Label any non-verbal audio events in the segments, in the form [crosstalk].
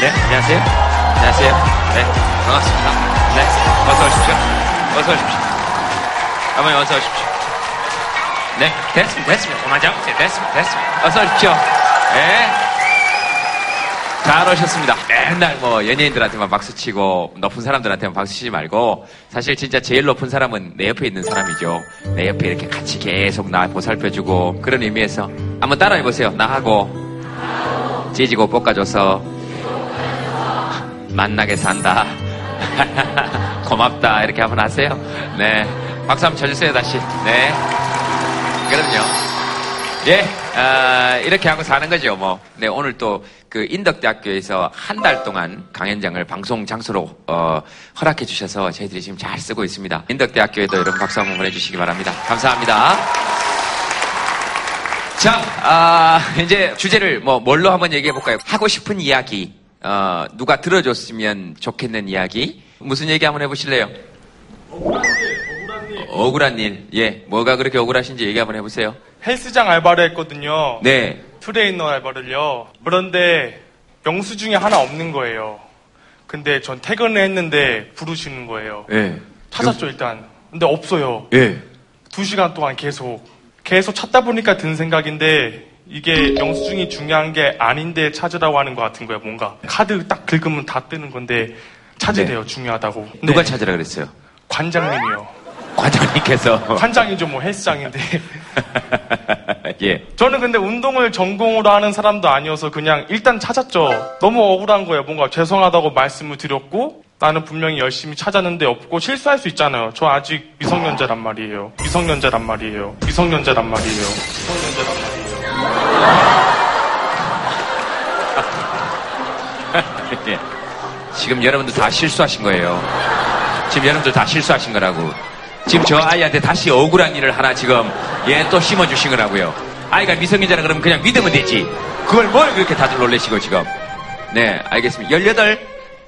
네, 안녕하세요. 안녕하세요. 네, 반갑습니다. 네, 어서 오십시오. 어서 오십시오. 어머니, 어서 오십시오. 네, 됐습니다. 됐습니다. 그만 잡으세요. 됐습니다. 됐습니다. 어서 오십시오. 네. 잘 오셨습니다. 맨날 뭐 연예인들한테만 박수치고 높은 사람들한테만 박수치지 말고 사실 진짜 제일 높은 사람은 내 옆에 있는 사람이죠. 내 옆에 이렇게 같이 계속 나 보살펴주고 그런 의미에서 한번 따라해보세요. 나하고 찢지고 볶아줘서 만나게 산다. [laughs] 고맙다. 이렇게 한번 하세요. 네. 박수 한번 쳐주세요, 다시. 네. 그럼요. 예, 아, 이렇게 하고 사는 거죠, 뭐. 네, 오늘 또 그 인덕대학교에서 한 달 동안 강연장을 방송 장소로 어, 허락해 주셔서 저희들이 지금 잘 쓰고 있습니다. 인덕대학교에도 여러분 박수 한번 보내주시기 바랍니다. 감사합니다. 자, 아, 이제 주제를 뭐 뭘로 한번 얘기해 볼까요? 하고 싶은 이야기, 어, 누가 들어줬으면 좋겠는 이야기. 무슨 얘기 한번 해보실래요? 억울한 일. 예, 뭐가 그렇게 억울하신지 얘기 한번 해보세요. 헬스장 알바를 했거든요. 네, 트레이너 알바를요. 그런데 영수 중에 하나 없는 거예요. 근데 전 퇴근을 했는데 부르시는 거예요. 예, 찾았죠, 일단. 근데 없어요. 예. 두 시간 동안 계속. 계속 찾다 보니까 든 생각인데, 이게 영수증이 중요한 게 아닌데 찾으라고 하는 것 같은 거예요, 뭔가. 카드 딱 긁으면 다 뜨는 건데, 찾으래요, 중요하다고. 누가 네, 찾으라 그랬어요? 관장님이요. 과장님께서. 관장이죠, 뭐 헬스장인데. [laughs] 예. 저는 근데 운동을 전공으로 하는 사람도 아니어서 그냥 일단 찾았죠. 너무 억울한 거예요. 뭔가 죄송하다고 말씀을 드렸고 나는 분명히 열심히 찾았는데 없고 실수할 수 있잖아요. 저 아직 미성년자란 말이에요. 미성년자란 말이에요. 미성년자란 말이에요. 미성년자란 말이에요. 예. 지금 여러분들 다 실수하신 거예요. 지금 여러분들 다 실수하신 거라고. 지금 저 아이한테 다시 억울한 일을 하나 지금 얘 또 심어주신 거라고요. 아이가 미성년자라 그러면 그냥 믿으면 되지. 그걸 뭘 그렇게 다들 놀래시고 지금. 네, 알겠습니다. 18?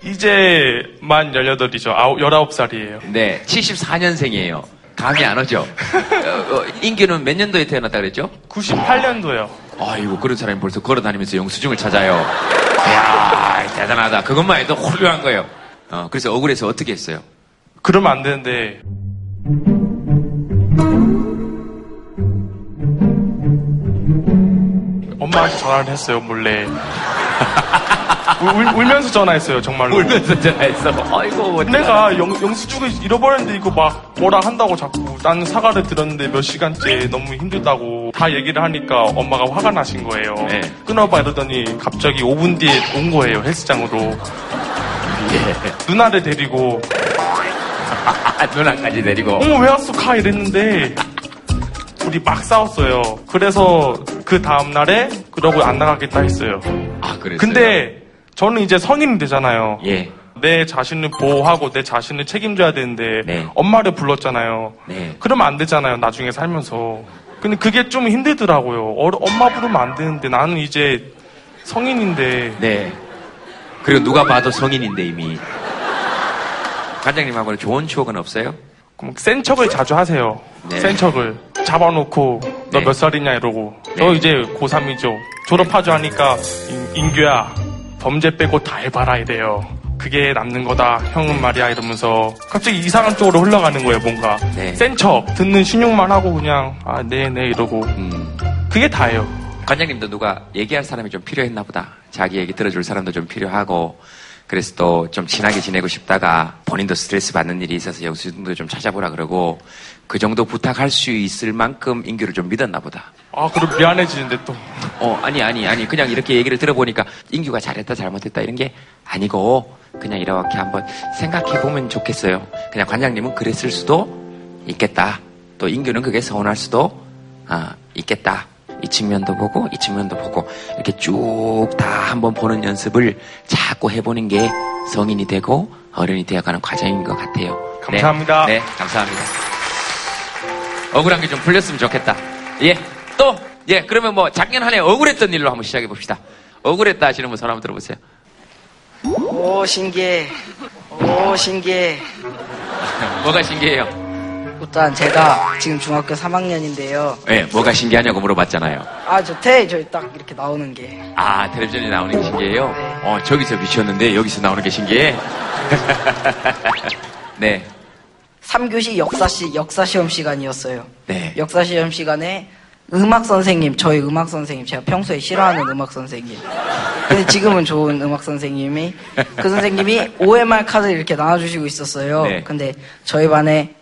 이제 만 18이죠. 19살이에요. 네, 74년생이에요. 감이 안 오죠? 어, [laughs] 어, 인규는 몇 년도에 태어났다 그랬죠? 98년도요. 아이고 그런 사람이 벌써 걸어 다니면서 영수증을 찾아요. 이야 대단하다. 그것만 해도 훌륭한 거예요. 어, 그래서 억울해서 어떻게 했어요? 그러면 안 되는데 엄마한테 전화를 했어요 몰래 울, 울- 울면서 전화했어요 정말로 울면서 전화했어. 아이고. 내가 영, 영수증을 잃어버렸는데 이거 막 뭐라 한다고 자꾸 나는 사과를 들었는데 몇 시간째 너무 힘들다고 다 얘기를 하니까 엄마가 화가 나신 거예요 네. 끊어봐 이러더니 갑자기 5분 뒤에 온 거예요 헬스장으로 예. 누나를 데리고 아, [laughs] 누나까지 내리고. 어머 왜 왔어 가 이랬는데 둘이 막 싸웠어요. 그래서 그 다음 날에 그러고 안 나가겠다 했어요. 아 그랬어요. 근데 저는 이제 성인이 되잖아요. 예. 내 자신을 보호하고 내 자신을 책임져야 되는데 네. 엄마를 불렀잖아요. 네. 그러면 안 되잖아요. 나중에 살면서. 근데 그게 좀 힘들더라고요. 어, 엄마 부르면 안 되는데 나는 이제 성인인데 네. 그리고 누가 봐도 성인인데 이미. 관장님하고는 좋은 추억은 없어요? 그럼 센 척을 자주 하세요. 네. 센 척을. 잡아놓고 너 네. 몇 살이냐 이러고 네. 저 이제 고3이죠. 졸업하죠 하니까 인, 규야 범죄 빼고 다 해봐라 이래요. 그게 남는 거다 형은 말이야 이러면서 갑자기 이상한 쪽으로 흘러가는 거예요 뭔가 네. 센척 듣는 신용만 하고 그냥 아 네네 이러고 음. 그게 다예요. 관장님도 누가 얘기할 사람이 좀 필요했나 보다. 자기 얘기 들어줄 사람도 좀 필요하고, 그래서 또 좀 친하게 지내고 싶다가 본인도 스트레스 받는 일이 있어서 영수증도 좀 찾아보라 그러고, 그 정도 부탁할 수 있을 만큼 인규를 좀 믿었나 보다. 아 그럼 미안해지는데 또 어, 아니, 아니, 아니. 그냥 이렇게 얘기를 들어보니까 인규가 잘했다, 잘못했다 이런 게 아니고, 그냥 이렇게 한번 생각해 보면 좋겠어요. 그냥 관장님은 그랬을 수도 있겠다. 또 인규는 그게 서운할 수도, 아, 있겠다. 이 측면도 보고, 이 측면도 보고, 이렇게 쭉 다 한번 보는 연습을 자꾸 해보는 게 성인이 되고 어른이 되어가는 과정인 것 같아요. 네. 감사합니다. 네, 감사합니다. 억울한 게 좀 풀렸으면 좋겠다. 예, 또, 예, 그러면 뭐 작년 한 해 억울했던 일로 한번 시작해 봅시다. 억울했다 하시는 분 손 한번 들어보세요. 오 신기해 오 신기해 [laughs] 뭐가 신기해요? 일단 제가 지금 중학교 3학년인데요. 예, 뭐가 신기하냐고 물어봤잖아요. 아, 저 태, 저딱 이렇게 나오는 게. 아, 텔레비전에 나오는 게 신기해요? 네. 어, 저기서 비쳤는데 여기서 나오는 게 신기해? [laughs] 네. 3교시 역사시, 역사시험 시간이었어요. 네. 역사시험 시간에 음악 선생님, 저희 음악 선생님, 제가 평소에 싫어하는 음악 선생님. 근데 지금은 좋은 음악 선생님이, 그 선생님이 [laughs] OMR 카드를 이렇게 나눠주시고 있었어요. 네. 근데 저희 반에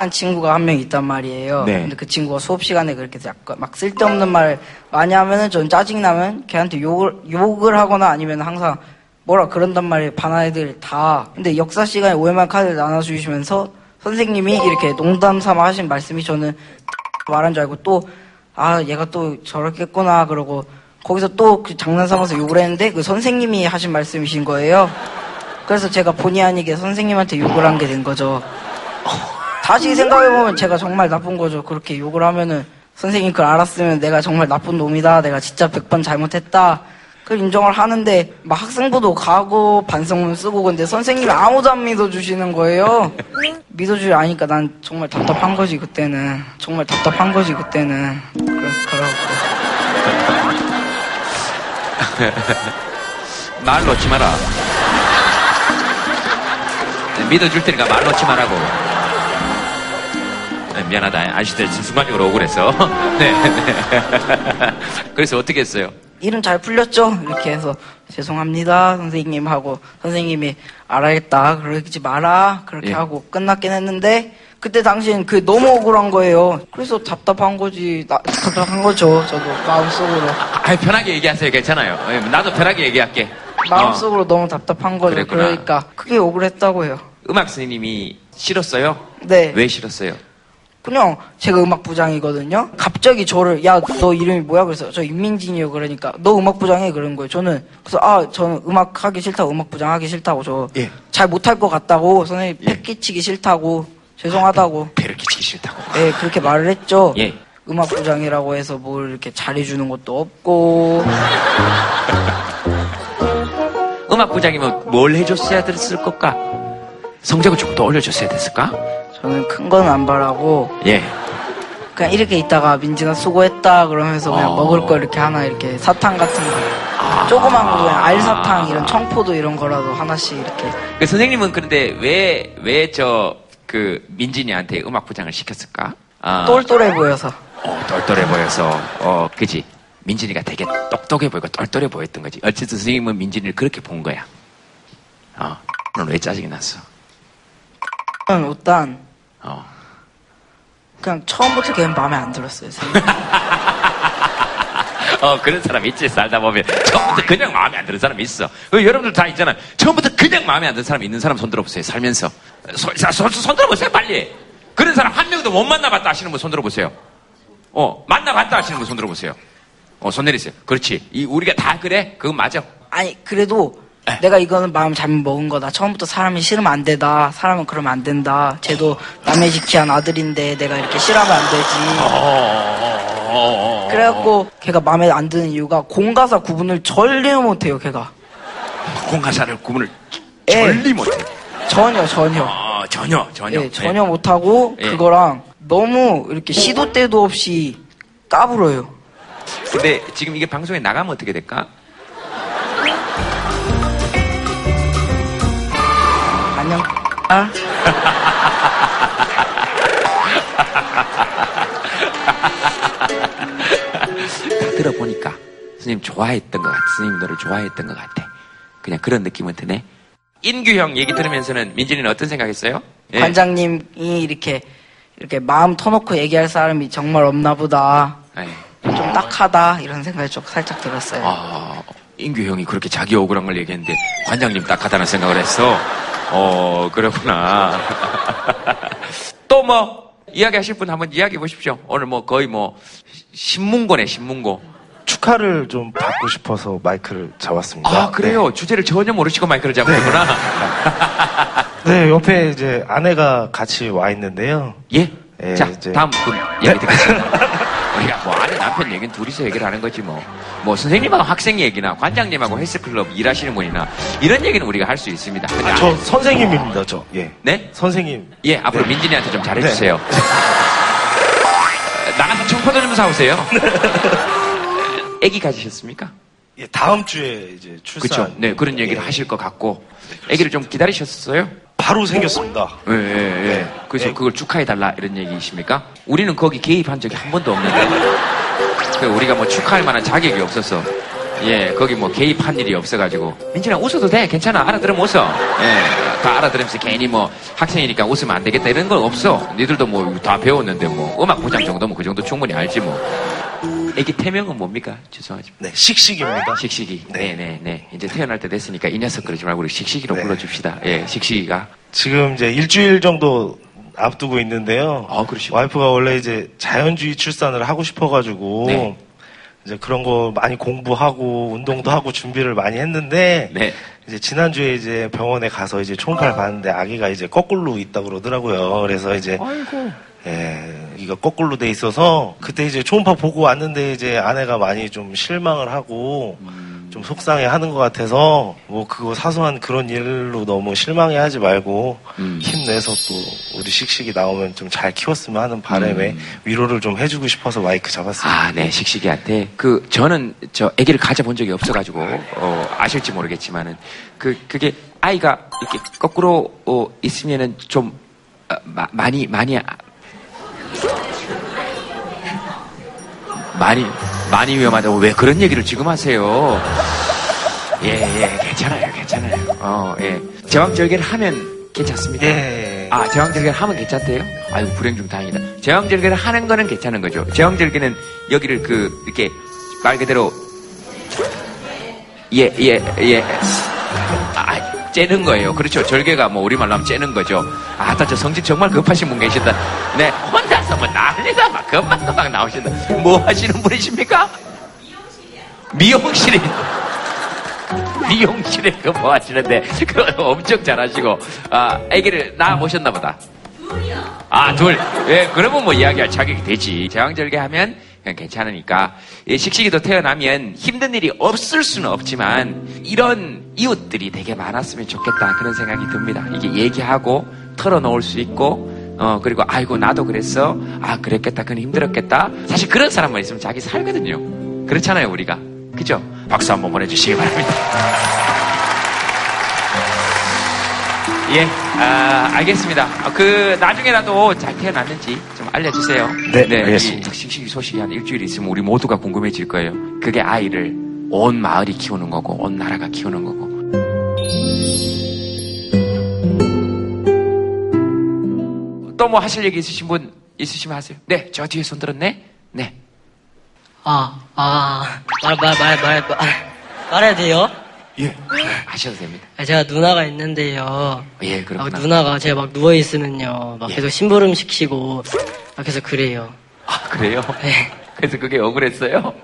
한 친구가 한 명 있단 말이에요. 네. 근데 그 친구가 수업 시간에 그렇게 약간 막 쓸데없는 말 많이 하면은 전 짜증 나면 걔한테 욕을, 욕을 하거나 아니면 항상 뭐라 그런단 말이에요. 반 애들 다. 근데 역사 시간에 OMR 카드를 나눠주시면서 선생님이 이렇게 농담 삼아 하신 말씀이 저는 말한 줄 알고 또, 아, 얘가 또 저렇겠구나. 그러고 거기서 또 그 장난 삼아서 욕을 했는데 그 선생님이 하신 말씀이신 거예요. 그래서 제가 본의 아니게 선생님한테 욕을 한 게 된 거죠. 다시 생각해보면 제가 정말 나쁜 거죠. 그렇게 욕을 하면은 선생님 그걸 알았으면 내가 정말 나쁜 놈이다. 내가 진짜 100번 잘못했다. 그걸 인정을 하는데 막 학생부도 가고 반성문 쓰고 근데 선생님이 아무도 안 믿어주시는 거예요. [laughs] 믿어주지 않으니까 난 정말 답답한 거지 그때는. 정말 답답한 거지 그때는. 그러, 그러고. [laughs] 말 놓지 마라. 네, 믿어줄 테니까 말 놓지 말라고. 네, 미안하다. 아저씨들 순간적으로 억울해서. [laughs] 네, 네. [laughs] 그래서 어떻게 했어요? 일은 잘 풀렸죠? 이렇게 해서 죄송합니다 선생님 하고 선생님이 알아야겠다 그러지 마라 그렇게 예. 하고 끝났긴 했는데 그때 당시엔 그게 너무 억울한 거예요 그래서 답답한 거지 나, 답답한 거죠 저도 마음속으로 아, 편하게 얘기하세요. 괜찮아요. 예, 나도 편하게 얘기할게. 마음속으로 너무 답답한 거죠 그랬구나. 그러니까 크게 억울했다고요 어, 음악 선생님이 싫었어요? 네왜 싫었어요? 그냥 제가 음악부장이거든요. 갑자기 저를 야 너 이름이 뭐야? 그래서 저 윤민진이요. 그러니까 너 음악부장해 그런 거예요. 저는 그래서 아 저는 음악 하기 싫다고 음악부장 하기 싫다고 저잘 예. 못할 것 같다고 선생님 예. 패 끼치기 싫다고 죄송하다고 배를 끼치기 싫다고. 예 그렇게 말을 했죠. 예. 음악부장이라고 해서 뭘 이렇게 잘해주는 것도 없고 [laughs] 음악 부장이면 뭘 해줬어야 됐을 것까? 성적을 조금 더 올려줬어야 됐을까? 저는 큰 건 안 바라고 예. 그냥 이렇게 있다가 민진아 수고했다 그러면서 그냥 어. 먹을 거 이렇게 하나 이렇게 사탕 같은 거 조그만 거 그냥 알사탕 이런 청포도 이런 거라도 하나씩 이렇게 그 선생님은 그런데 왜, 왜 저, 그, 민진이한테 음악 부장을 시켰을까? 아, 똘똘해 보여서 어, 똘똘해 보여서, 어, 그지? 민진이가 되게 똑똑해 보이고 똘똘해 보였던 거지. 어쨌든 선생님은 민진이를 그렇게 본 거야. 어, 넌왜 짜증이 났어? 저는 일단 어. 그냥 처음부터 걔는 마음에 안 들었어요. [laughs] 어, 그런 사람 있지, 살다 보면. 처음부터 그냥 마음에 안 드는 사람 있어. 그 여러분들 다 있잖아요. 처음부터 그냥 마음에 안 드는 사람 있는 사람 손 들어 보세요, 살면서. 손, 자, 손, 손 들어 보세요, 빨리. 그런 사람 한 명도 못 만나봤다 하시는 분 손 들어 보세요. 어, 만나봤다 하시는 분 손 들어 보세요. 어, 손 내리세요. 그렇지. 이, 우리가 다 그래? 그건 맞아. 아니 그래도 에. 내가 이거는 마음 잘못 먹은 거다 처음부터 사람이 싫으면 안 되다 사람은 그러면 안 된다 쟤도 남의 지키한 아들인데 내가 이렇게 싫어하면 안 되지 어, 그래갖고 걔가 마음에 안 드는 이유가 공가사 구분을 전혀 못해요 걔가 공가사를 구분을 예. 전리 못해. 전혀 전혀 어, 전혀, 전혀. 예, 전혀 못하고 예. 그거랑 너무 이렇게 시도 때도 없이 까불어요 근데 지금 이게 방송에 나가면 어떻게 될까? 아다 들어보니까 스님 좋아했던 것 같아. 스님 너를 좋아했던 것 같아. 그냥 그런 느낌은 드네. 인규 형 얘기 들으면서는 민진이는 어떤 생각했어요? 예. 관장님이 이렇게 이렇게 마음 터놓고 얘기할 사람이 정말 없나 보다 예. 좀 딱하다 이런 생각이 좀 살짝 들었어요. 아, 인규 형이 그렇게 자기 억울한 걸 얘기했는데 관장님 딱하다는 생각을 했어. 어, 그렇구나. [laughs] 또 뭐 이야기하실 분 한번 이야기해 보십시오. 오늘 뭐 거의 뭐 신문고네 신문고. 축하를 좀 받고 싶어서 마이크를 잡았습니다. 아 그래요. 주제를 전혀 모르시고 마이크를 잡으셨구나. 네. 네, 옆에 이제 아내가 같이 와 있는데요. 예. 예, 자 이제- 다음 분 이야기 듣겠습니다. [laughs] 우리가 뭐 아내 남편 얘기는 둘이서 얘기를 하는 거지 뭐. 뭐 선생님하고 학생 얘기나 관장님하고 헬스클럽 일하시는 분이나 이런 얘기는 우리가 할 수 있습니다. 아, 저 선생님입니다, 저. 예. 네? 선생님. 예, 앞으로 민진이한테 좀 잘해주세요. [laughs] 나가서 청포도 좀 사오세요. [laughs] 애기 가지셨습니까? 예, 다음 주에 이제 출산. 그렇죠. 네, 그런 얘기를 예. 하실 것 같고. 애기를 좀 기다리셨어요? 바로 생겼습니다. 예, 예, 예. 네. 그래서 네. 그걸 축하해달라 이런 얘기이십니까? 우리는 거기 개입한 적이 한 번도 없는데. 그 우리가 뭐 축하할 만한 자격이 없어서. 예, 거기 뭐 개입한 일이 없어가지고. 민진아, 웃어도 돼. 괜찮아. 알아들으면 웃어. 예, 다 알아들으면서 괜히 뭐 학생이니까 웃으면 안 되겠다 이런 건 없어. 니들도 뭐 다 배웠는데 뭐 음악 보장 정도면 그 정도 충분히 알지 뭐. 애기 태명은 뭡니까? 죄송하지만. 네, 식식입니다. 식식이. 네. 네, 네, 네. 이제 태어날 때 됐으니까 이 녀석 그러지 말고 우리 식식이로 네. 불러줍시다. 예, 식식이가. 지금 이제 일주일 정도 앞두고 있는데요. 아, 그러시구나. 와이프가 원래 이제 자연주의 출산을 하고 싶어가지고 네. 이제 그런 거 많이 공부하고 운동도 하고 준비를 많이 했는데 네. 이제 지난주에 이제 병원에 가서 이제 초음파를 봤는데 아기가 이제 거꾸로 있다 그러더라고요. 그래서 이제 아이고. 예, 이가 거꾸로 돼 있어서 그때 이제 초음파 보고 왔는데 이제 아내가 많이 좀 실망을 하고 좀 속상해 하는 것 같아서 뭐 그거 사소한 그런 일로 너무 실망해 하지 말고 음. 힘내서 또 우리 식식이 나오면 좀 잘 키웠으면 하는 바람에 위로를 좀 해주고 싶어서 마이크 잡았습니다. 아, 네, 식식이한테. 그, 저는 저 아기를 가져본 적이 없어가지고, 어, 아실지 모르겠지만은, 그, 그게 아이가 이렇게 거꾸로, 어, 있으면은 좀, 어, 마- 많이, 많이, 아- 많이, 많이 위험하다고 왜 그런 얘기를 지금 하세요? 예, 예, 괜찮아요, 괜찮아요. 어, 예. 제왕절개를 하면 괜찮습니까? 예. 아, 제왕절개를 하면 괜찮대요? 아유, 불행 중 다행이다. 제왕절개를 하는 거는 괜찮은 거죠. 제왕절개는 여기를 그, 이렇게, 말 그대로, 예, 예, 예. 아, 째는 거예요. 그렇죠. 절개가 뭐 우리말로 하면 째는 거죠. 아, 따, 저 성질 정말 급하신 분 계신다. 네, 혼자서 뭐 난리다 막, 금방도 막 나오신다. 뭐 하시는 분이십니까? 미용실에. 미용실에 그뭐 하시는데, 그거 엄청 잘하시고, 아, 아기를 낳아 보셨나 보다. 아, 둘. 예, 그러면 뭐 이야기할 자격이 되지. 제왕절개 하면 그냥 괜찮으니까. 예, 식식이도 태어나면 힘든 일이 없을 수는 없지만, 이런 이웃들이 되게 많았으면 좋겠다. 그런 생각이 듭니다. 이게 얘기하고, 털어놓을 수 있고, 어, 그리고, 아이고, 나도 그랬어. 아, 그랬겠다. 그건 힘들었겠다. 사실 그런 사람만 있으면 자기 살거든요. 그렇잖아요, 우리가. 그죠? 박수 한번 보내주시기 바랍니다. [laughs] 예, 아, 알겠습니다. 아, 그, 나중에라도 잘 태어났는지 좀 알려주세요. 네, 알겠습니다. 이 소식이 한 일주일 있으면 우리 모두가 궁금해질 거예요. 그게 아이를 온 마을이 키우는 거고, 온 나라가 키우는 거고. 또 뭐 하실 얘기 있으신 분 있으시면 하세요. 네, 저 뒤에 손 들었네? 네. 아, 아, 말, 말, 말, 말, 말, 말해도 돼요? 예. 하셔도 됩니다. 아, 제가 누나가 있는데요. 예, 아, 그렇구나. 누나가 제가 막 누워있으면요. 막 예. 계속 심부름 시키고, 막 계속 그래요. 아, 그래요? [laughs] 네. 그래서 그게 억울했어요?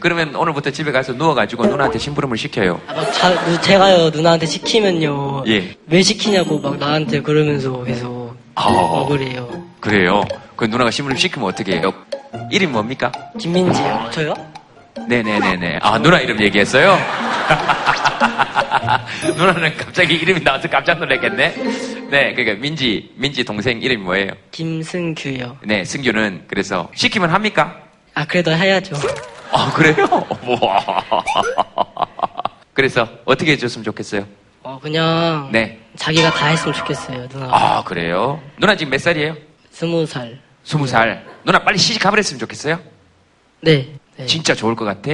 그러면 오늘부터 집에 가서 누워가지고 누나한테 심부름을 시켜요. 아, 막 자, 누- 제가요, 누나한테 시키면요. 예. 왜 시키냐고 막 나한테 그러면서 계속 아. 억울해요. 그래요? 그 누나가 심부름 시키면 어떻게 해요? 이름 뭡니까? 김민지요? 저요? 네네네네. 아, 누나 이름 얘기했어요? [laughs] 누나는 갑자기 이름이 나와서 깜짝 놀랐겠네? 네, 그러니까 민지, 민지 동생 이름이 뭐예요? 김승규요. 네, 승규는 그래서 시키면 합니까? 아, 그래도 해야죠. 아, 그래요? [laughs] 우와. 그래서 어떻게 해줬으면 좋겠어요? 어, 그냥. 네. 자기가 다 했으면 좋겠어요, 누나가. 아, 그래요? 누나 지금 몇 살이에요? 스무 살. 스무 살. 누나 빨리 시집 가버렸으면 좋겠어요? 네. 네. 진짜 좋을 것 같아?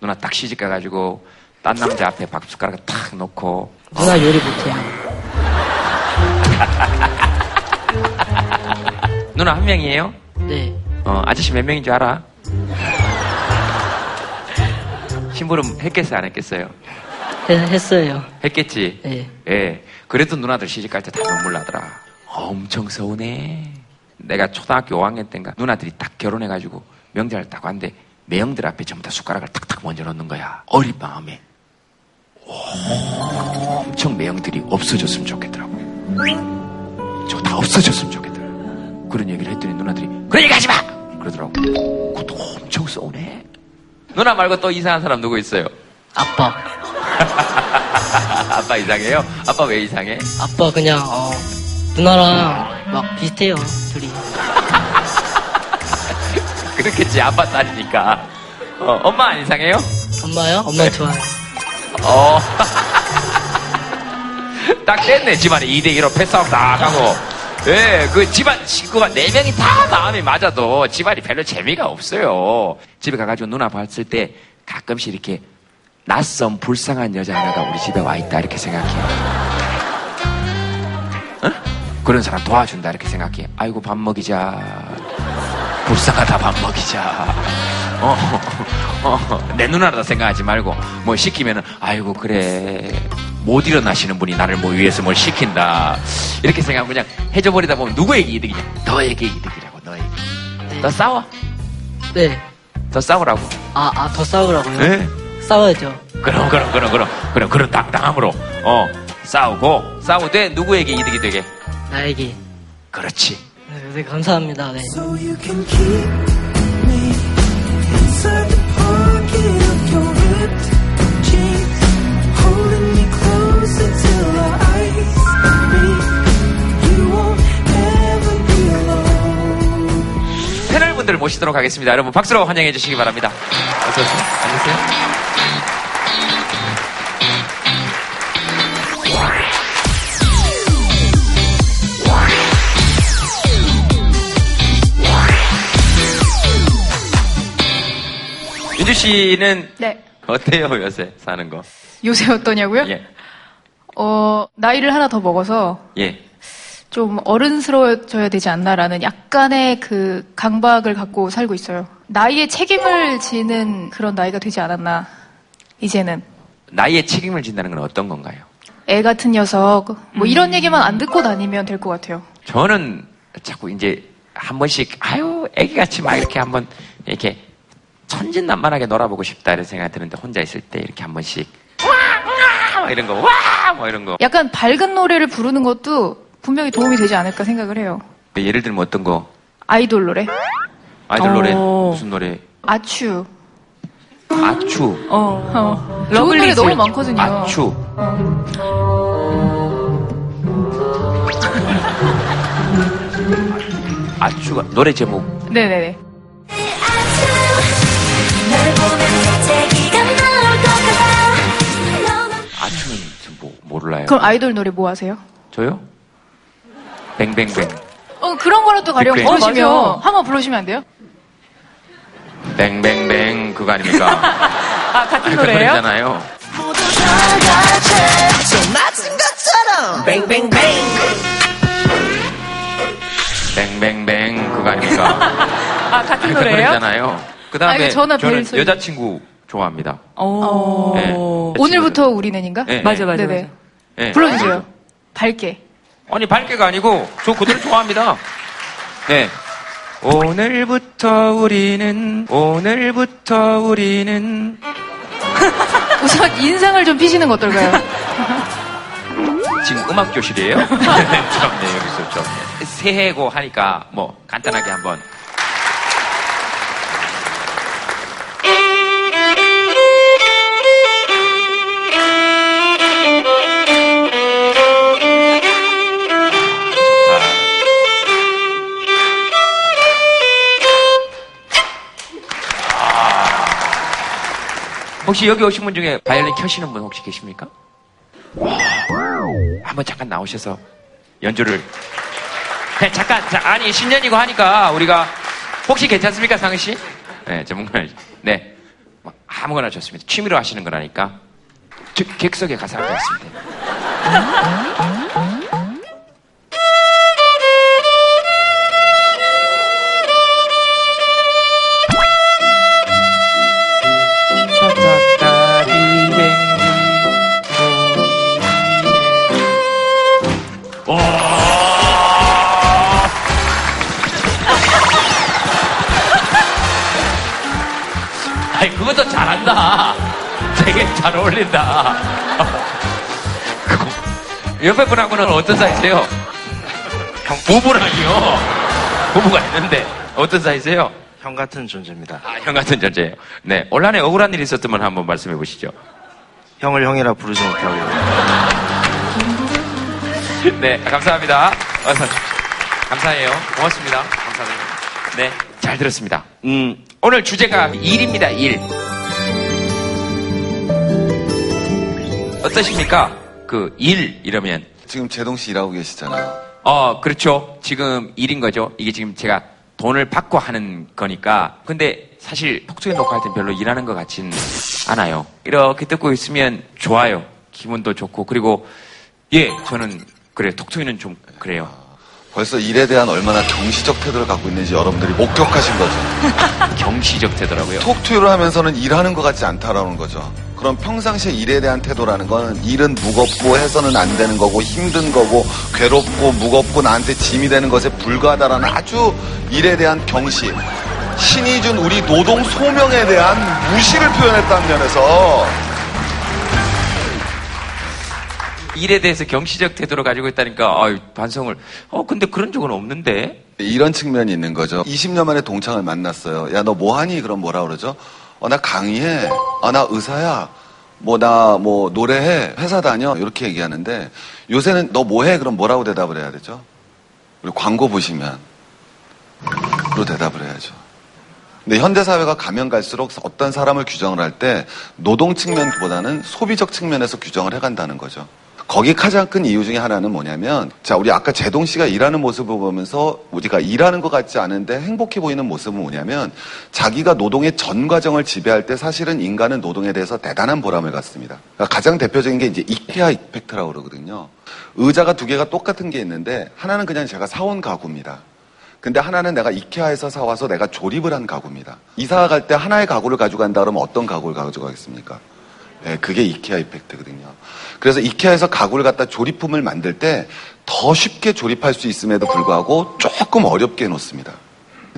누나 딱 시집 가가지고 딴 남자 앞에 밥숟가락 탁 놓고 누나 요리 못해요. [laughs] 누나 한 명이에요? 네. 어, 아저씨 몇 명인 줄 알아? [laughs] 심부름 했겠어요, 안 했겠어요? 해- 했어요. 했겠지? 네. 예. 그래도 누나들 시집 갈 때 다 눈물 나더라. 엄청 서운해. 내가 초등학교 5학년 때인가 누나들이 딱 결혼해가지고 명절 딱 왔는데 매형들 앞에 전부 다 숟가락을 탁탁 먼저 넣는 거야. 어린 마음에. 엄청 매형들이 없어졌으면 좋겠더라고. 저거 다 없어졌으면 좋겠더라. 그런 얘기를 했더니 누나들이 그런 얘기 하지 마! 그러더라고. 그것도 엄청 쏘네. 누나 말고 또 이상한 사람 누구 있어요? 아빠. [laughs] 아빠 이상해요? 아빠 왜 이상해? 아빠 그냥, 어, 누나랑 막 비슷해요, 둘이. [laughs] 그렇겠지. 아빠 딸이니까. 어, 엄마 안 이상해요? 엄마요? 엄마 좋아요. 어. [laughs] 딱 됐네. 집안에 2대1로 패싸움 딱 하고. 예, 그 집안 식구가 4명이 다 마음이 맞아도 집안이 별로 재미가 없어요. 집에 가가지고 누나 봤을 때 가끔씩 이렇게 낯선 불쌍한 여자 하나가 우리 집에 와 있다 이렇게 생각해요. 어? 그런 사람 도와준다 이렇게 생각해. 아이고 밥 먹이자. 불쌍하다 밥 먹이자. 어, 어, 내 누나라다 생각하지 말고 뭐 시키면은 아이고 그래 못 일어나시는 분이 나를 뭐 위해서 뭘 시킨다 이렇게 생각하면 그냥 해줘버리다 보면 누구에게 이득이냐? 너에게 이득이라고 너에게. 더 싸워. 네. 더 싸우라고. 아, 아, 더 싸우라고요? 네? 싸워야죠. 그럼 그럼 그럼 그럼 그럼 그런 당당함으로 어 싸우고 싸우되 누구에게 이득이 되게. 나에게. 그렇지. 네, 네, 감사합니다. 네. So you can keep me inside the pocket of your ripped jeans, holding me closer till our eyes meet. You won't ever be alone. 패널 분들 모시도록 하겠습니다. 여러분 박수로 환영해 주시기 바랍니다. 어서 오세요. 앉으세요. 씨는 네. 어때요 요새 사는 거? 요새 어떠냐고요? 예, 어, 나이를 하나 더 먹어서 예. 좀 어른스러워져야 되지 않나라는 약간의 그 강박을 갖고 살고 있어요. 나이에 책임을 지는 그런 나이가 되지 않았나. 이제는. 나이에 책임을 진다는 건 어떤 건가요? 애 같은 녀석. 뭐 이런 얘기만 안 듣고 다니면 될 것 같아요. 저는 자꾸 이제 한 번씩 아유 애기같이 막 이렇게 한번 이렇게 천진난만하게 놀아보고 싶다 이런 생각이 드는데 혼자 있을 때 이렇게 한 번씩 와 와 이런 거 와 뭐 이런 거 약간 밝은 노래를 부르는 것도 분명히 도움이 되지 않을까 생각을 해요. 예를 들면 어떤 거 아이돌 노래. 아이돌 노래 어. 무슨 노래 아추. 아추 어. 좋은 노래 너무 많거든요. 아추 아추가 노래 제목 네네네. 몰라요 그럼 아이돌 노래 뭐 하세요? 저요? 뱅뱅뱅 어, 그런 거라도 가령 빅뱅. 부르시면, 어, 한번 부르시면 안 돼요? 뱅뱅뱅 그거 아닙니까? [laughs] 아, 같은 그 노래잖아요. 모두 다 같이 좀 맞은 것처럼 뱅뱅뱅 뱅뱅뱅 그거 아닙니까? [laughs] 아, 같은 그 노래예요? 노래잖아요. 그 아, 다음에 이거 전화 저는. 여자친구 좋아합니다. 어. 네. 오늘부터 우리는인가? 네, 맞아, 네. 맞아, 네네. 네. 불러주세요. 밝게. 아니 밝게가 아니고 저 그 노래 좋아합니다. 네. 오늘부터 우리는 오늘부터 우리는 [laughs] 우선 인상을 좀 피시는 거 어떨까요? [laughs] 지금 음악 교실이에요? [laughs] 처음네 여기서 좀 새해고 하니까 뭐 간단하게 한번 혹시 여기 오신 분 중에 바이올린 켜시는 분 혹시 계십니까? 한번 잠깐 나오셔서 연주를. 네, 잠깐. 자, 아니 신년이고 하니까 우리가 혹시 괜찮습니까 상은 씨? 네 전문가. 네. 뭐, 아무거나 좋습니다. 취미로 하시는 거라니까. 저, 객석에 가서 찾았다 잘 어울린다. 옆에 분하고는 어떤 사이세요? 형, 부부라니요. 부부가 있는데, 어떤 사이세요? 형 같은 존재입니다. 아, 형 같은 존재예요. 네. 온란에 억울한 일이 있었다면 한번 말씀해 보시죠. 형을 형이라 부르지 못하고 네, 감사합니다. 어서. 감사해요. 고맙습니다. 감사합니다. 네, 잘 들었습니다. 음, 오늘 주제가 일입니다, 일. 어떠십니까? 그 일 이러면 지금 제동 씨 일하고 계시잖아요. 어, 그렇죠. 지금 일인 거죠. 이게 지금 제가 돈을 받고 하는 거니까. 근데 사실 톡투에 녹화할 땐 별로 일하는 것 같진 않아요. 이렇게 듣고 있으면 좋아요. 기분도 좋고. 그리고, 예, 저는, 그래요. 톡투이는 좀 그래요. 벌써 일에 대한 얼마나 경시적 태도를 갖고 있는지 여러분들이 목격하신 거죠. 경시적 되더라고요. 톡투를 하면서는 일하는 것 같지 않다라는 거죠. 그럼 평상시에 일에 대한 태도라는 건 일은 무겁고 해서는 안 되는 거고 힘든 거고 괴롭고 무겁고 나한테 짐이 되는 것에 불과하다라는 아주 일에 대한 경시. 신이 준 우리 노동 소명에 대한 무시를 표현했다는 면에서 일에 대해서 경시적 태도를 가지고 있다니까, 아유, 반성을. 어, 근데 그런 적은 없는데? 이런 측면이 있는 거죠. 20년 만에 동창을 만났어요. 야, 너 뭐 하니? 그럼 뭐라 그러죠? 어, 나 강의해. 아, 나 의사야. 뭐, 나, 뭐, 노래해. 회사 다녀. 이렇게 얘기하는데, 요새는 너 뭐 해? 그럼 뭐라고 대답을 해야 되죠? 우리 광고 보시면, 로 대답을 해야죠. 근데 현대 사회가 가면 갈수록 어떤 사람을 규정을 할 때, 노동 측면보다는 소비적 측면에서 규정을 해간다는 거죠. 거기 가장 큰 이유 중에 하나는 뭐냐면, 자, 우리 아까 제동 씨가 일하는 모습을 보면서 우리가 일하는 것 같지 않은데 행복해 보이는 모습은 뭐냐면, 자기가 노동의 전 과정을 지배할 때 사실은 인간은 노동에 대해서 대단한 보람을 갖습니다. 그러니까 가장 대표적인 게 이제 이케아 이펙트라고 그러거든요. 의자가 두 개가 똑같은 게 있는데, 하나는 그냥 제가 사온 가구입니다. 근데 하나는 내가 이케아에서 사와서 내가 조립을 한 가구입니다. 이사 갈 때 하나의 가구를 가져간다 그러면 어떤 가구를 가져가겠습니까? 네, 그게 이케아 이펙트거든요. 그래서 이케아에서 가구를 갖다 조립품을 만들 때 더 쉽게 조립할 수 있음에도 불구하고 조금 어렵게 해놓습니다.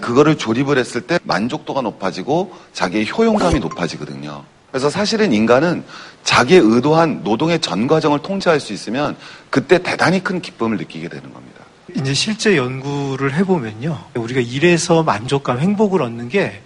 그거를 조립을 했을 때 만족도가 높아지고 자기의 효용감이 높아지거든요. 그래서 사실은 인간은 자기의 의도한 노동의 전 과정을 통제할 수 있으면 그때 대단히 큰 기쁨을 느끼게 되는 겁니다. 이제 실제 연구를 해보면요. 우리가 일에서 만족감, 행복을 얻는 게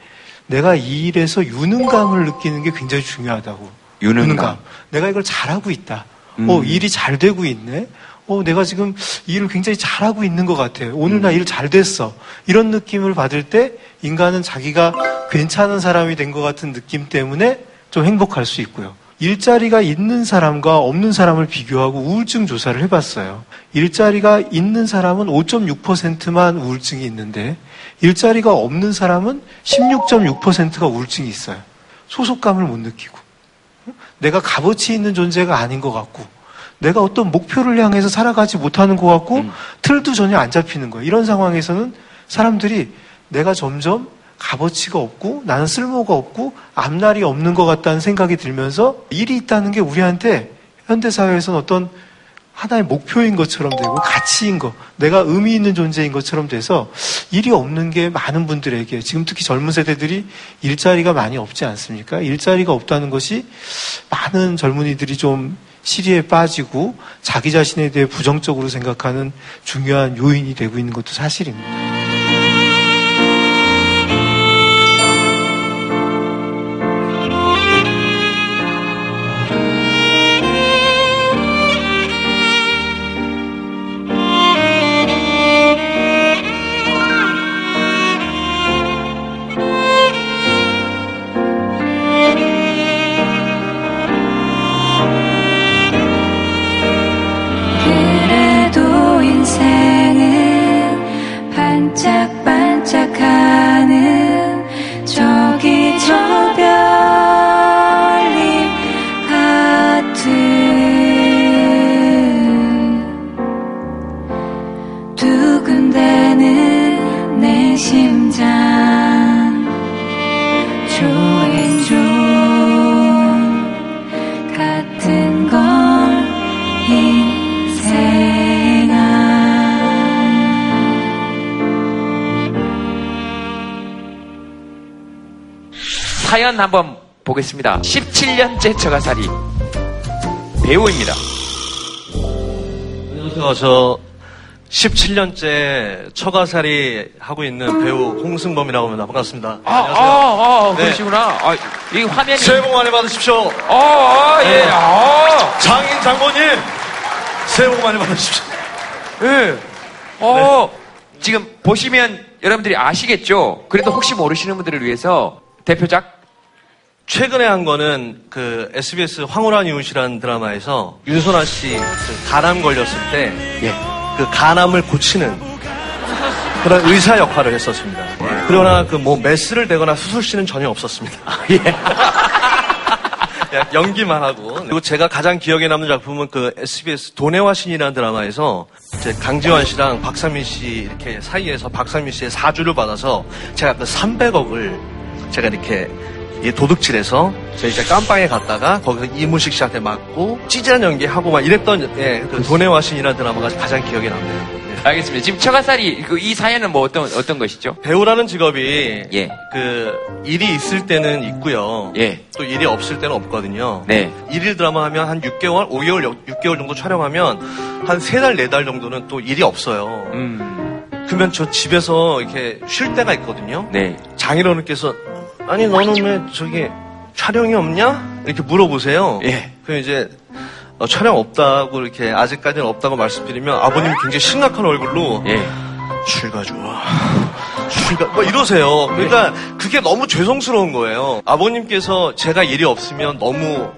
내가 이 일에서 유능감을 느끼는 게 굉장히 중요하다고. 유능감. 내가 이걸 잘하고 있다. 음. 어, 일이 잘 되고 있네. 어, 내가 지금 일을 굉장히 잘하고 있는 것 같아. 오늘 나일 잘 됐어. 이런 느낌을 받을 때 인간은 자기가 괜찮은 사람이 된 것 같은 느낌 때문에 좀 행복할 수 있고요. 일자리가 있는 사람과 없는 사람을 비교하고 우울증 조사를 해봤어요. 일자리가 있는 사람은 5.6%만 우울증이 있는데 일자리가 없는 사람은 16.6%가 우울증이 있어요. 소속감을 못 느끼고 내가 값어치 있는 존재가 아닌 것 같고 내가 어떤 목표를 향해서 살아가지 못하는 것 같고 틀도 전혀 안 잡히는 거예요. 이런 상황에서는 사람들이 내가 점점 값어치가 없고 나는 쓸모가 없고 앞날이 없는 것 같다는 생각이 들면서 일이 있다는 게 우리한테 현대사회에서는 어떤 하나의 목표인 것처럼 되고 가치인 것, 내가 의미 있는 존재인 것처럼 돼서 일이 없는 게 많은 분들에게 지금 특히 젊은 세대들이 일자리가 많이 없지 않습니까? 일자리가 없다는 것이 많은 젊은이들이 좀 시리에 빠지고 자기 자신에 대해 부정적으로 생각하는 중요한 요인이 되고 있는 것도 사실입니다. 인생은 반짝 사연 한번 보겠습니다. 17년째 처가살이 배우입니다. 안녕하세요. 저 17년째 처가살이 하고 있는 배우 홍승범이라고 합니다. 반갑습니다. 아, 아, 아, 네. 그러시구나. 아, 이 화면이. 새해 복 많이 받으십시오. 아, 아, 예, 네. 아. 장인 장모님 새해 복 많이 받으십시오. 예. 어, 지금 보시면 여러분들이 아시겠죠? 그래도 혹시 모르시는 분들을 위해서 대표작 최근에 한 거는 그 SBS 황홀한 이웃이라는 드라마에서 윤소라 씨그 간암 걸렸을 때그 간암을 고치는 그런 의사 역할을 했었습니다. 그러나 그 뭐 메스를 대거나 수술실은 전혀 없었습니다. 예. [laughs] 그냥 연기만 하고 그리고 제가 가장 기억에 남는 작품은 그 SBS 도네와 신이라는 드라마에서 이제 강지환 씨랑 박상민 씨 이렇게 사이에서 박상민 씨의 사주를 받아서 제가 그 300억을 제가 이렇게 이 도둑질해서 저희 이제 깜빵에 갔다가 거기서 이문식 씨한테 맞고 찌질한 연기하고 막 이랬던 예, 그 도네와 신이라는 드라마가 가장 기억에 남네요. 예. 알겠습니다. 지금 처가살이 그 이 사연은 뭐 어떤 어떤 것이죠? 배우라는 직업이 예. 그 일이 있을 때는 있고요. 예. 또 일이 없을 때는 없거든요. 네. 일일 드라마 하면 한 6개월, 5개월, 6개월 정도 촬영하면 한 3달, 4달 정도는 또 일이 없어요. 음. 그러면 저 집에서 이렇게 쉴 때가 있거든요. 네. 장인어른께서 아니 너는 왜 저기 촬영이 없냐? 이렇게 물어보세요. 예. 그럼 이제 어, 촬영 없다고 이렇게 아직까지는 없다고 말씀드리면 아버님이 굉장히 심각한 얼굴로 예. 출가 좋아. 출가 뭐 이러세요. 그러니까 그게 너무 죄송스러운 거예요. 아버님께서 제가 일이 없으면 너무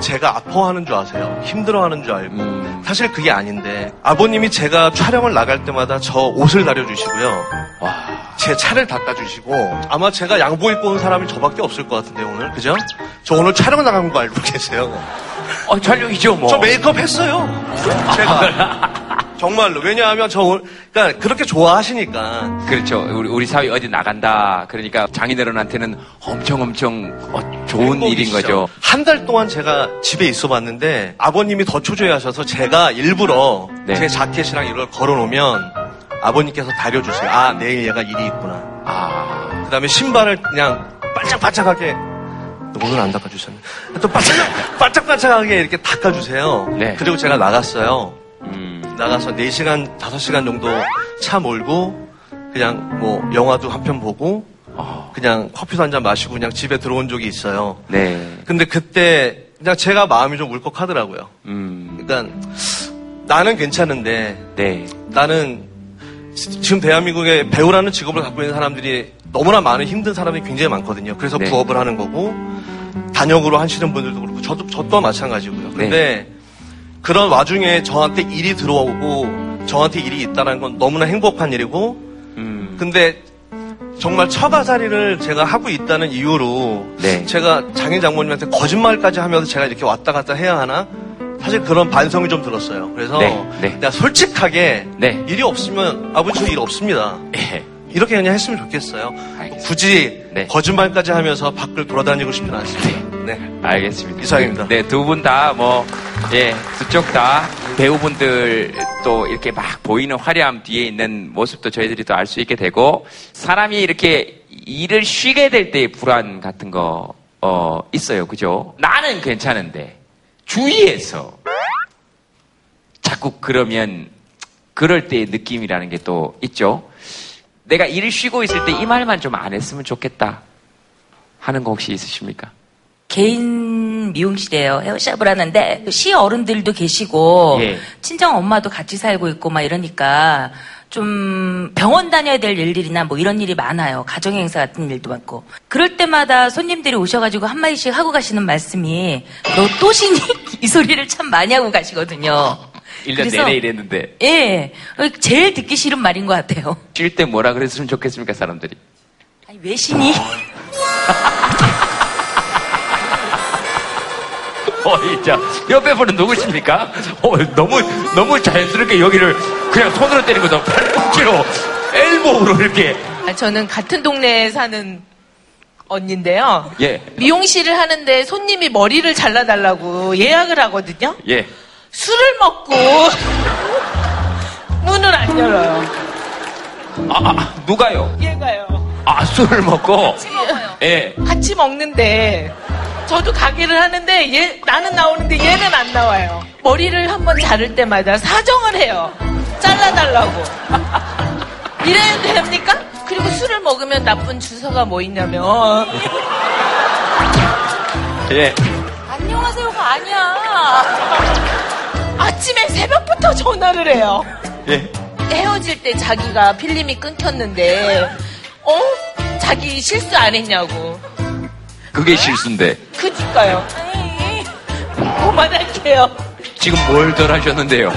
제가 아파하는 줄 아세요. 힘들어하는 줄 알고 음. 사실 그게 아닌데 아버님이 제가 촬영을 나갈 때마다 저 옷을 다려주시고요. 와. 제 차를 닦아 주시고 아마 제가 양복 입고 온 사람이 저밖에 없을 것 같은데 오늘 그죠? 저 오늘 촬영 나간 거 알고 계세요. 어, 촬영이죠, 뭐. 저 메이크업 했어요. 제가 [laughs] 정말로 왜냐하면 저 그러니까 그렇게 좋아하시니까 그렇죠. 우리, 우리 사회 어디 나간다. 그러니까 장인어른한테는 엄청 엄청 어, 좋은 일인 거죠. 한 달 동안 제가 집에 있어 봤는데 아버님이 더 초조해하셔서 제가 일부러 네. 제 자켓이랑 이걸 걸어놓으면 아버님께서 다려주세요. 아 내일 얘가 일이 있구나. 아. 그 다음에 신발을 그냥 반짝반짝하게 오늘 안 닦아주셨네. 또 반짝 반짝반짝하게 이렇게 닦아주세요. 네. 그리고 제가 나갔어요. 음. 나가서 4시간, 5시간 정도 차 몰고 그냥 뭐 영화도 한 편 보고 어. 그냥 커피도 한 잔 마시고 그냥 집에 들어온 적이 있어요. 네. 근데 그때 그냥 제가 마음이 좀 울컥하더라고요. 음. 일단 나는 괜찮은데 네. 나는 지- 지금 대한민국에 배우라는 직업을 갖고 있는 사람들이 너무나 많은 힘든 사람이 굉장히 많거든요. 그래서 네. 부업을 하는 거고 단역으로 하시는 분들도 그렇고 저도 저 또한 마찬가지고요. 근데 네. 그런 와중에 저한테 일이 들어오고 저한테 일이 있다는 건 너무나 행복한 일이고 음. 근데 정말 처가살이를 제가 하고 있다는 이유로 네. 제가 장인 장모님한테 거짓말까지 하면서 제가 이렇게 왔다 갔다 해야 하나? 사실 그런 반성이 좀 들었어요. 그래서 네, 네. 그냥 솔직하게 네. 일이 없으면 아버지 저 일 없습니다. 예. 이렇게 그냥 했으면 좋겠어요. 알겠습니다. 굳이 네. 거짓말까지 하면서 밖을 돌아다니고 싶지는 않습니다. 네. 알겠습니다. 이상입니다. 네, 두 분 다 뭐, 예, 두 쪽 다 배우분들 또 이렇게 막 보이는 화려함 뒤에 있는 모습도 저희들이 또 알 수 있게 되고, 사람이 이렇게 일을 쉬게 될 때의 불안 같은 거, 어, 있어요. 그죠? 나는 괜찮은데, 주위에서 자꾸 그러면, 그럴 때의 느낌이라는 게 또 있죠. 내가 일을 쉬고 있을 때 이 말만 좀 안 했으면 좋겠다. 하는 거 혹시 있으십니까? 개인 미용실이에요. 헤어샵을 하는데 시 어른들도 계시고 예. 친정 엄마도 같이 살고 있고 막 이러니까 좀 병원 다녀야 될 일들이나 뭐 이런 일이 많아요. 가정 행사 같은 일도 많고. 그럴 때마다 손님들이 오셔가지고 한 마디씩 하고 가시는 말씀이 너또 쉬니? [laughs] 이 소리를 참 많이 하고 가시거든요. 1년 그래서- 내내 이랬는데. 예, 제일 듣기 싫은 말인 것 같아요. 쉴 때 뭐라 그랬으면 좋겠습니까, 사람들이? 아니, 왜 쉬니? [laughs] 진짜. 옆에 분은 누구십니까? 어, 너무, 너무 자연스럽게 여기를 그냥 손으로 때린 거죠. 팔꿈치로, 엘보로 이렇게. 아, 저는 같은 동네에 사는 언니인데요. 예, 미용실을 하는데 손님이 머리를 잘라달라고 예약을 하거든요. 예. 술을 먹고 문을 안 열어요. 아, 아, 누가요? 얘가요. 아, 술을 먹고. 같이 먹어요. 예. 같이 먹는데 저도 가게를 하는데 얘 나는 나오는데 얘는 안 나와요. 머리를 한번 자를 때마다 사정을 해요. 잘라달라고. [laughs] 이래도 됩니까? 그리고 술을 먹으면 나쁜 주사가 뭐 있냐면 [laughs] 예. 안녕하세요가 아니야. 아침에 새벽부터 전화를 해요. 예. 헤어질 때 자기가 필름이 끊겼는데 어? 자기 실수 안 했냐고. 그게 실수인데. 그니까요. 그만할게요. 지금 뭘 덜 하셨는데요?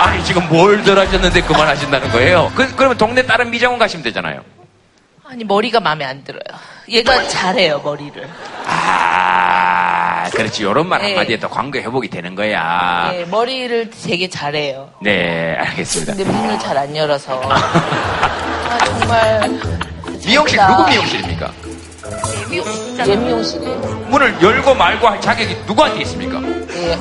아니, 지금 뭘 덜 하셨는데 그만하신다는 거예요? 그, 그러면 동네 다른 미장원 가시면 되잖아요. 아니 머리가 마음에 안 들어요. 얘가 잘해요 머리를. 아, 그렇지. 요런 말 네. 한마디에 또 광고 회복이 되는 거야. 네, 머리를 되게 잘해요. 네, 알겠습니다. 근데 문을 잘 안 열어서. [laughs] 아, 정말. 미용실. 누구 미용실입니까? 예, 미용실이에요. 문을 열고 말고 할 자격이 누구한테 있습니까? 예.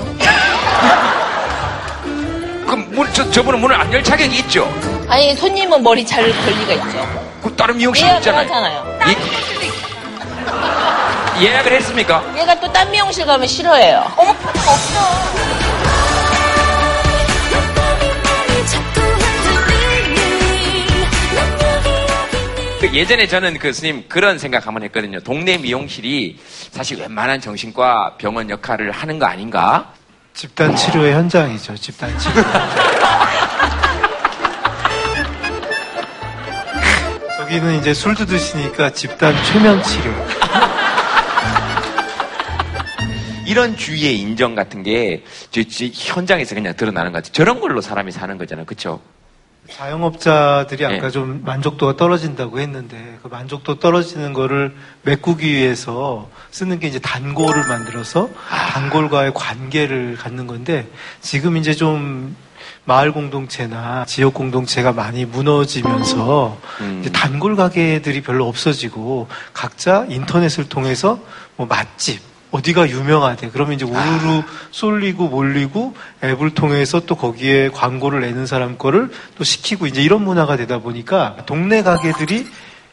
그럼 문, 저, 저분은 문을 안 열 자격이 있죠? 아니, 손님은 머리 잘 권리가 있죠. 그 다른 미용실 예약을 있잖아요. 하잖아요. 예, 예약을 했습니까? 얘가 또 딴 미용실 가면 싫어해요. 어머, 없어. 그 예전에 저는 그 스님 그런 생각 한번 했거든요. 동네 미용실이 사실 웬만한 정신과 병원 역할을 하는 거 아닌가? 집단 치료의 현장이죠. 집단 치료. [laughs] 저기는 이제 술도 드시니까 집단 최면 치료. 이런 주위의 인정 같은 게 현장에서 그냥 드러나는 것 같아요. 저런 걸로 사람이 사는 거잖아요. 그쵸? 자영업자들이 아까 네. 좀 만족도가 떨어진다고 했는데 그 만족도 떨어지는 거를 메꾸기 위해서 쓰는 게 이제 단골을 만들어서 단골과의 관계를 갖는 건데 지금 이제 좀 마을 공동체나 지역 공동체가 많이 무너지면서 이제 단골 가게들이 별로 없어지고 각자 인터넷을 통해서 뭐 맛집 어디가 유명하대. 그러면 이제 우르르 쏠리고 몰리고 앱을 통해서 또 거기에 광고를 내는 사람 거를 또 시키고 이제 이런 문화가 되다 보니까 동네 가게들이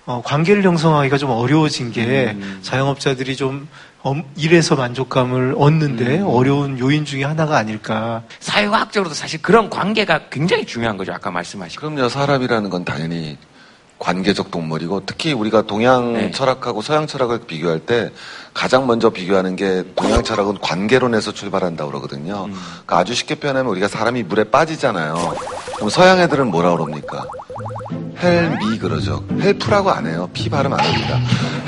어, 관계를 형성하기가 좀 어려워진 게 자영업자들이 좀 엄- 일에서 만족감을 얻는데 어려운 요인 중에 하나가 아닐까. 사회과학적으로도 사실 그런 관계가 굉장히 중요한 거죠. 아까 말씀하신. 그럼요. 사람이라는 건 당연히 관계적 동물이고 특히 우리가 동양 네. 철학하고 서양 철학을 비교할 때 가장 먼저 비교하는 게 동양 철학은 관계론에서 출발한다고 그러거든요. 음. 그러니까 아주 쉽게 표현하면 우리가 사람이 물에 빠지잖아요. 그럼 서양 애들은 뭐라 그럽니까? Help me 그러죠. Help라고 안 해요. P 발음 안 합니다.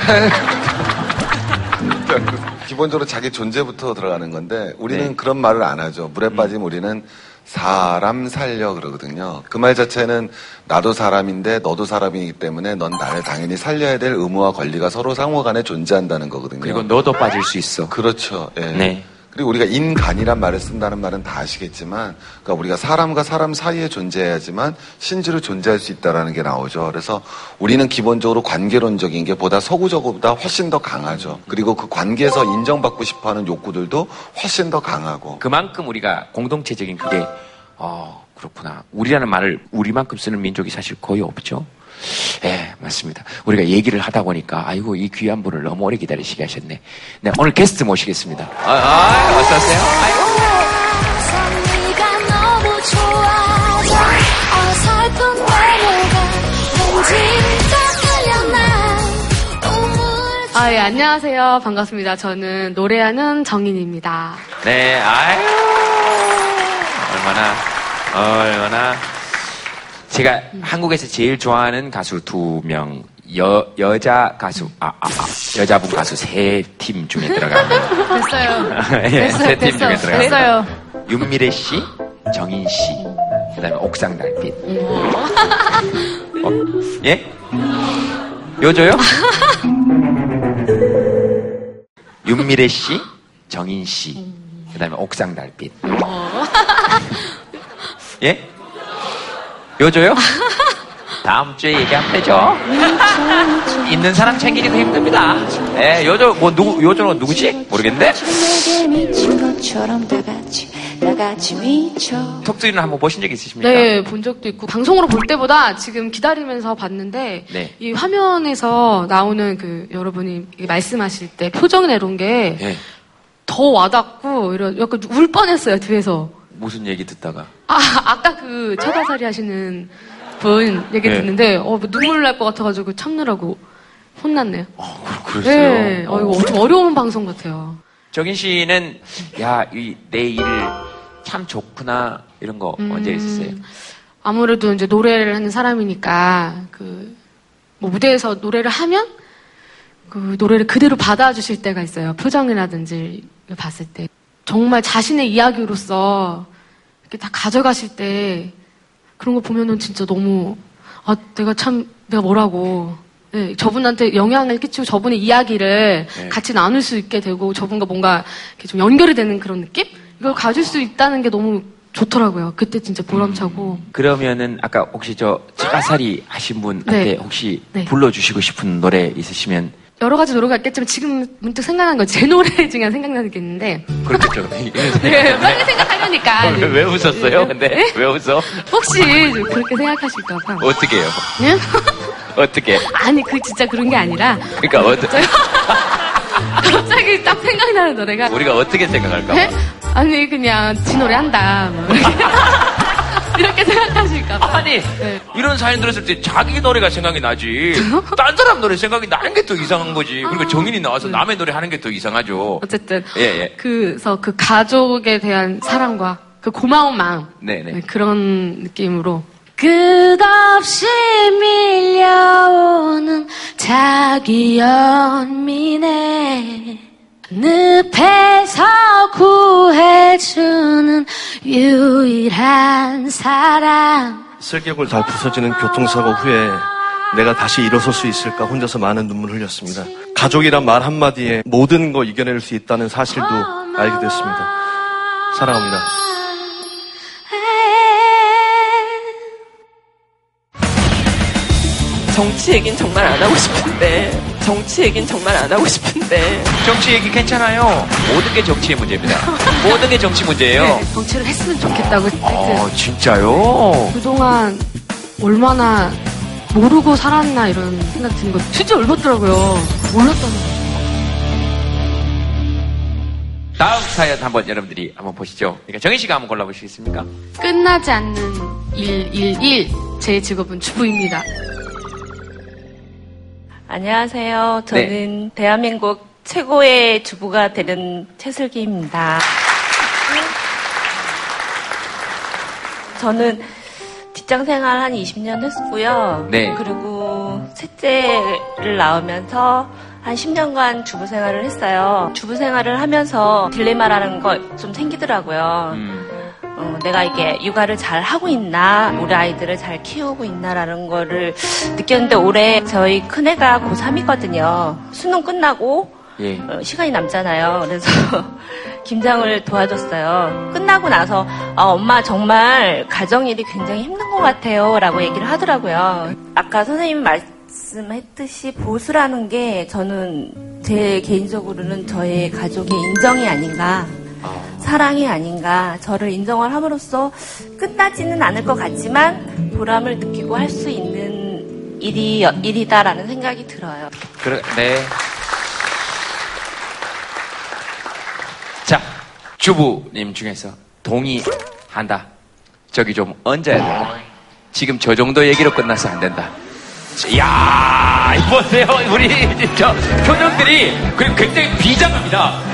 Hel [laughs] 기본적으로 자기 존재부터 들어가는 건데 우리는 네. 그런 말을 안 하죠. 물에 빠지면 우리는 사람 살려 그러거든요. 그 말 자체는 나도 사람인데 너도 사람이기 때문에 넌 나를 당연히 살려야 될 의무와 권리가 서로 상호간에 존재한다는 거거든요. 그리고 너도 빠질 수 있어. 그렇죠. 예. 네. 그리고 우리가 인간이란 말을 쓴다는 말은 다 아시겠지만, 그러니까 우리가 사람과 사람 사이에 존재해야지만 신지로 존재할 수 있다라는 게 나오죠. 그래서 우리는 기본적으로 관계론적인 게 보다 서구적보다 훨씬 더 강하죠. 그리고 그 관계에서 인정받고 싶어하는 욕구들도 훨씬 더 강하고. 그만큼 우리가 공동체적인 그게 어 그렇구나. 우리라는 말을 우리만큼 쓰는 민족이 사실 거의 없죠. 예, 맞습니다. 우리가 얘기를 하다 보니까 아이고 이 귀한 분을 너무 오래 기다리시게 하셨네. 네, 오늘 게스트 모시겠습니다. 아, 아 어서 오세요. 네가 너무 좋아져 어설픈 외모가 왠지 떠올려나 우물 아, 예, 안녕하세요. 반갑습니다. 저는 노래하는 정인입니다. 네, 아유 얼마나 얼마나 제가 한국에서 제일 좋아하는 가수 두 명. 여, 여자 가수, 아, 아, 아, 여자분 가수 세 팀 중에 들어가는. 됐어요. [laughs] 예, 됐어요, 세팀 중에. 들어가는. 됐어요. 윤미래 씨, 정인 씨, 그 다음에 옥상 달빛. 어, 예? 요조요? 윤미래 씨, 정인 씨, 그 다음에 옥상 달빛. 예? 요조요? [laughs] 다음 주에 얘기하면 되죠. 있는 사람 챙기기도 힘듭니다. 예, 요조, 뭐, 누구, 요조는 누구지? 모르겠는데? 톡투이는 한번 보신 적 있으십니까? 네, 본 적도 있고 방송으로 볼 때보다 지금 기다리면서 봤는데 네. 이 화면에서 나오는 그 여러분이 말씀하실 때 표정 내놓은 게 예. 더 와닿고 이런 약간 울 뻔했어요 뒤에서. 무슨 얘기 듣다가? 아, 아까 그 처다살이 하시는 분 얘기 네. 듣는데, 어, 뭐 눈물 날 것 같아가지고 참느라고 혼났네요. 그랬어요? 네, 어, 이거 좀 어려운 방송 같아요. 정인 씨는 야, 이 내 일을 참 좋구나 이런 거 음. 언제 있었어요? 아무래도 이제 노래를 하는 사람이니까, 그, 뭐 무대에서 노래를 하면, 그 노래를 그대로 받아주실 때가 있어요. 표정이라든지 봤을 때. 정말 자신의 이야기로서 다 가져가실 때, 그런 거 보면은 진짜 너무, 아, 내가 참, 내가 뭐라고. 네, 저분한테 영향을 끼치고 저분의 이야기를 네. 같이 나눌 수 있게 되고 저분과 뭔가 이렇게 좀 연결이 되는 그런 느낌? 이걸 가질 수 있다는 게 너무 좋더라고요. 그때 진짜 보람차고. 그러면은 아까 혹시 저 차가살이 하신 분한테 네. 혹시 네. 불러주시고 싶은 노래 있으시면 여러 가지 노래가 있겠지만 지금 문득 생각난 건제 노래 중에 생각나는 게 있는데 그렇겠죠. [laughs] 네, 빨리 생각하려니까 왜, 왜 웃었어요? 근데 왜 웃어? 혹시 좀 그렇게 생각하실까 봐. 어떻게 해요? 네? 어떻게? 아니 그 진짜 그런 게 아니라 그러니까 어떻게? [laughs] 갑자기 딱 생각나는 노래가 우리가 어떻게 생각할까? 네? 아니 그냥 지 노래 한다 뭐 이렇게, [laughs] 이렇게 생각하실까 봐. 아니 이런 사연 들었을 때 자기 노래가 생각이 나지. 딴 사람 노래 생각이 나는 게 더 이상한 거지. 그리고 정인이 나와서 남의 노래 하는 게 더 이상하죠. 어쨌든 예 예. 그래서 그 가족에 대한 사랑과 그 고마운 마음 네네. 네, 그런 느낌으로 끝없이 밀려오는 자기 연민에 늪에서 구해주는 유일한 사람 슬개골 다 부서지는 교통사고 후에 내가 다시 일어설 수 있을까 혼자서 많은 눈물을 흘렸습니다. 가족이란 말 한마디에 모든 거 이겨낼 수 있다는 사실도 알게 됐습니다. 사랑합니다. 정치 얘기는 정말 안 하고 싶은데 정치 얘기는 정말 안 하고 싶은데 정치 얘기 괜찮아요. 모든 게 정치의 문제입니다. 모든 게 정치 문제예요. 네, 정치를 했으면 좋겠다고 어, 진짜요? 그동안 얼마나 모르고 살았나 이런 생각 드는 거 진짜 열받더라고요. 몰랐다는 거. 다음 사연 한번 여러분들이 한번 보시죠. 그러니까 정인 씨가 한번 골라보시겠습니까? 끝나지 않는 111. 제 직업은 주부입니다. 안녕하세요. 저는 대한민국 최고의 주부가 되는 최슬기입니다. 저는 직장 생활 한 20년 했고요. 네. 그리고 셋째를 낳으면서 한 10년간 주부 생활을 했어요. 주부 생활을 하면서 딜레마라는 거 좀 생기더라고요. 어, 내가 이게 육아를 잘 하고 있나, 우리 아이들을 잘 키우고 있나라는 거를 느꼈는데 올해 저희 큰애가 고3이거든요. 수능 끝나고 예. 어, 시간이 남잖아요. 그래서 [laughs] 김장을 도와줬어요. 끝나고 나서 아, 엄마 정말 가정일이 굉장히 힘든 것 같아요. 라고 얘기를 하더라고요. 아까 선생님이 말씀했듯이 보수라는 게 저는 제 개인적으로는 저의 가족의 인정이 아닌가. 사랑이 아닌가. 저를 인정을 함으로써 끝나지는 않을 것 같지만 보람을 느끼고 할 수 있는 일이, 일이다라는 생각이 들어요. 그래, 네. 자, 주부님 중에서 동의한다. 저기 좀 얹어야 된다. 지금 저 정도 얘기로 끝나서 안 된다. 이야, 보세요. 우리 저 표정들이 굉장히 비장합니다.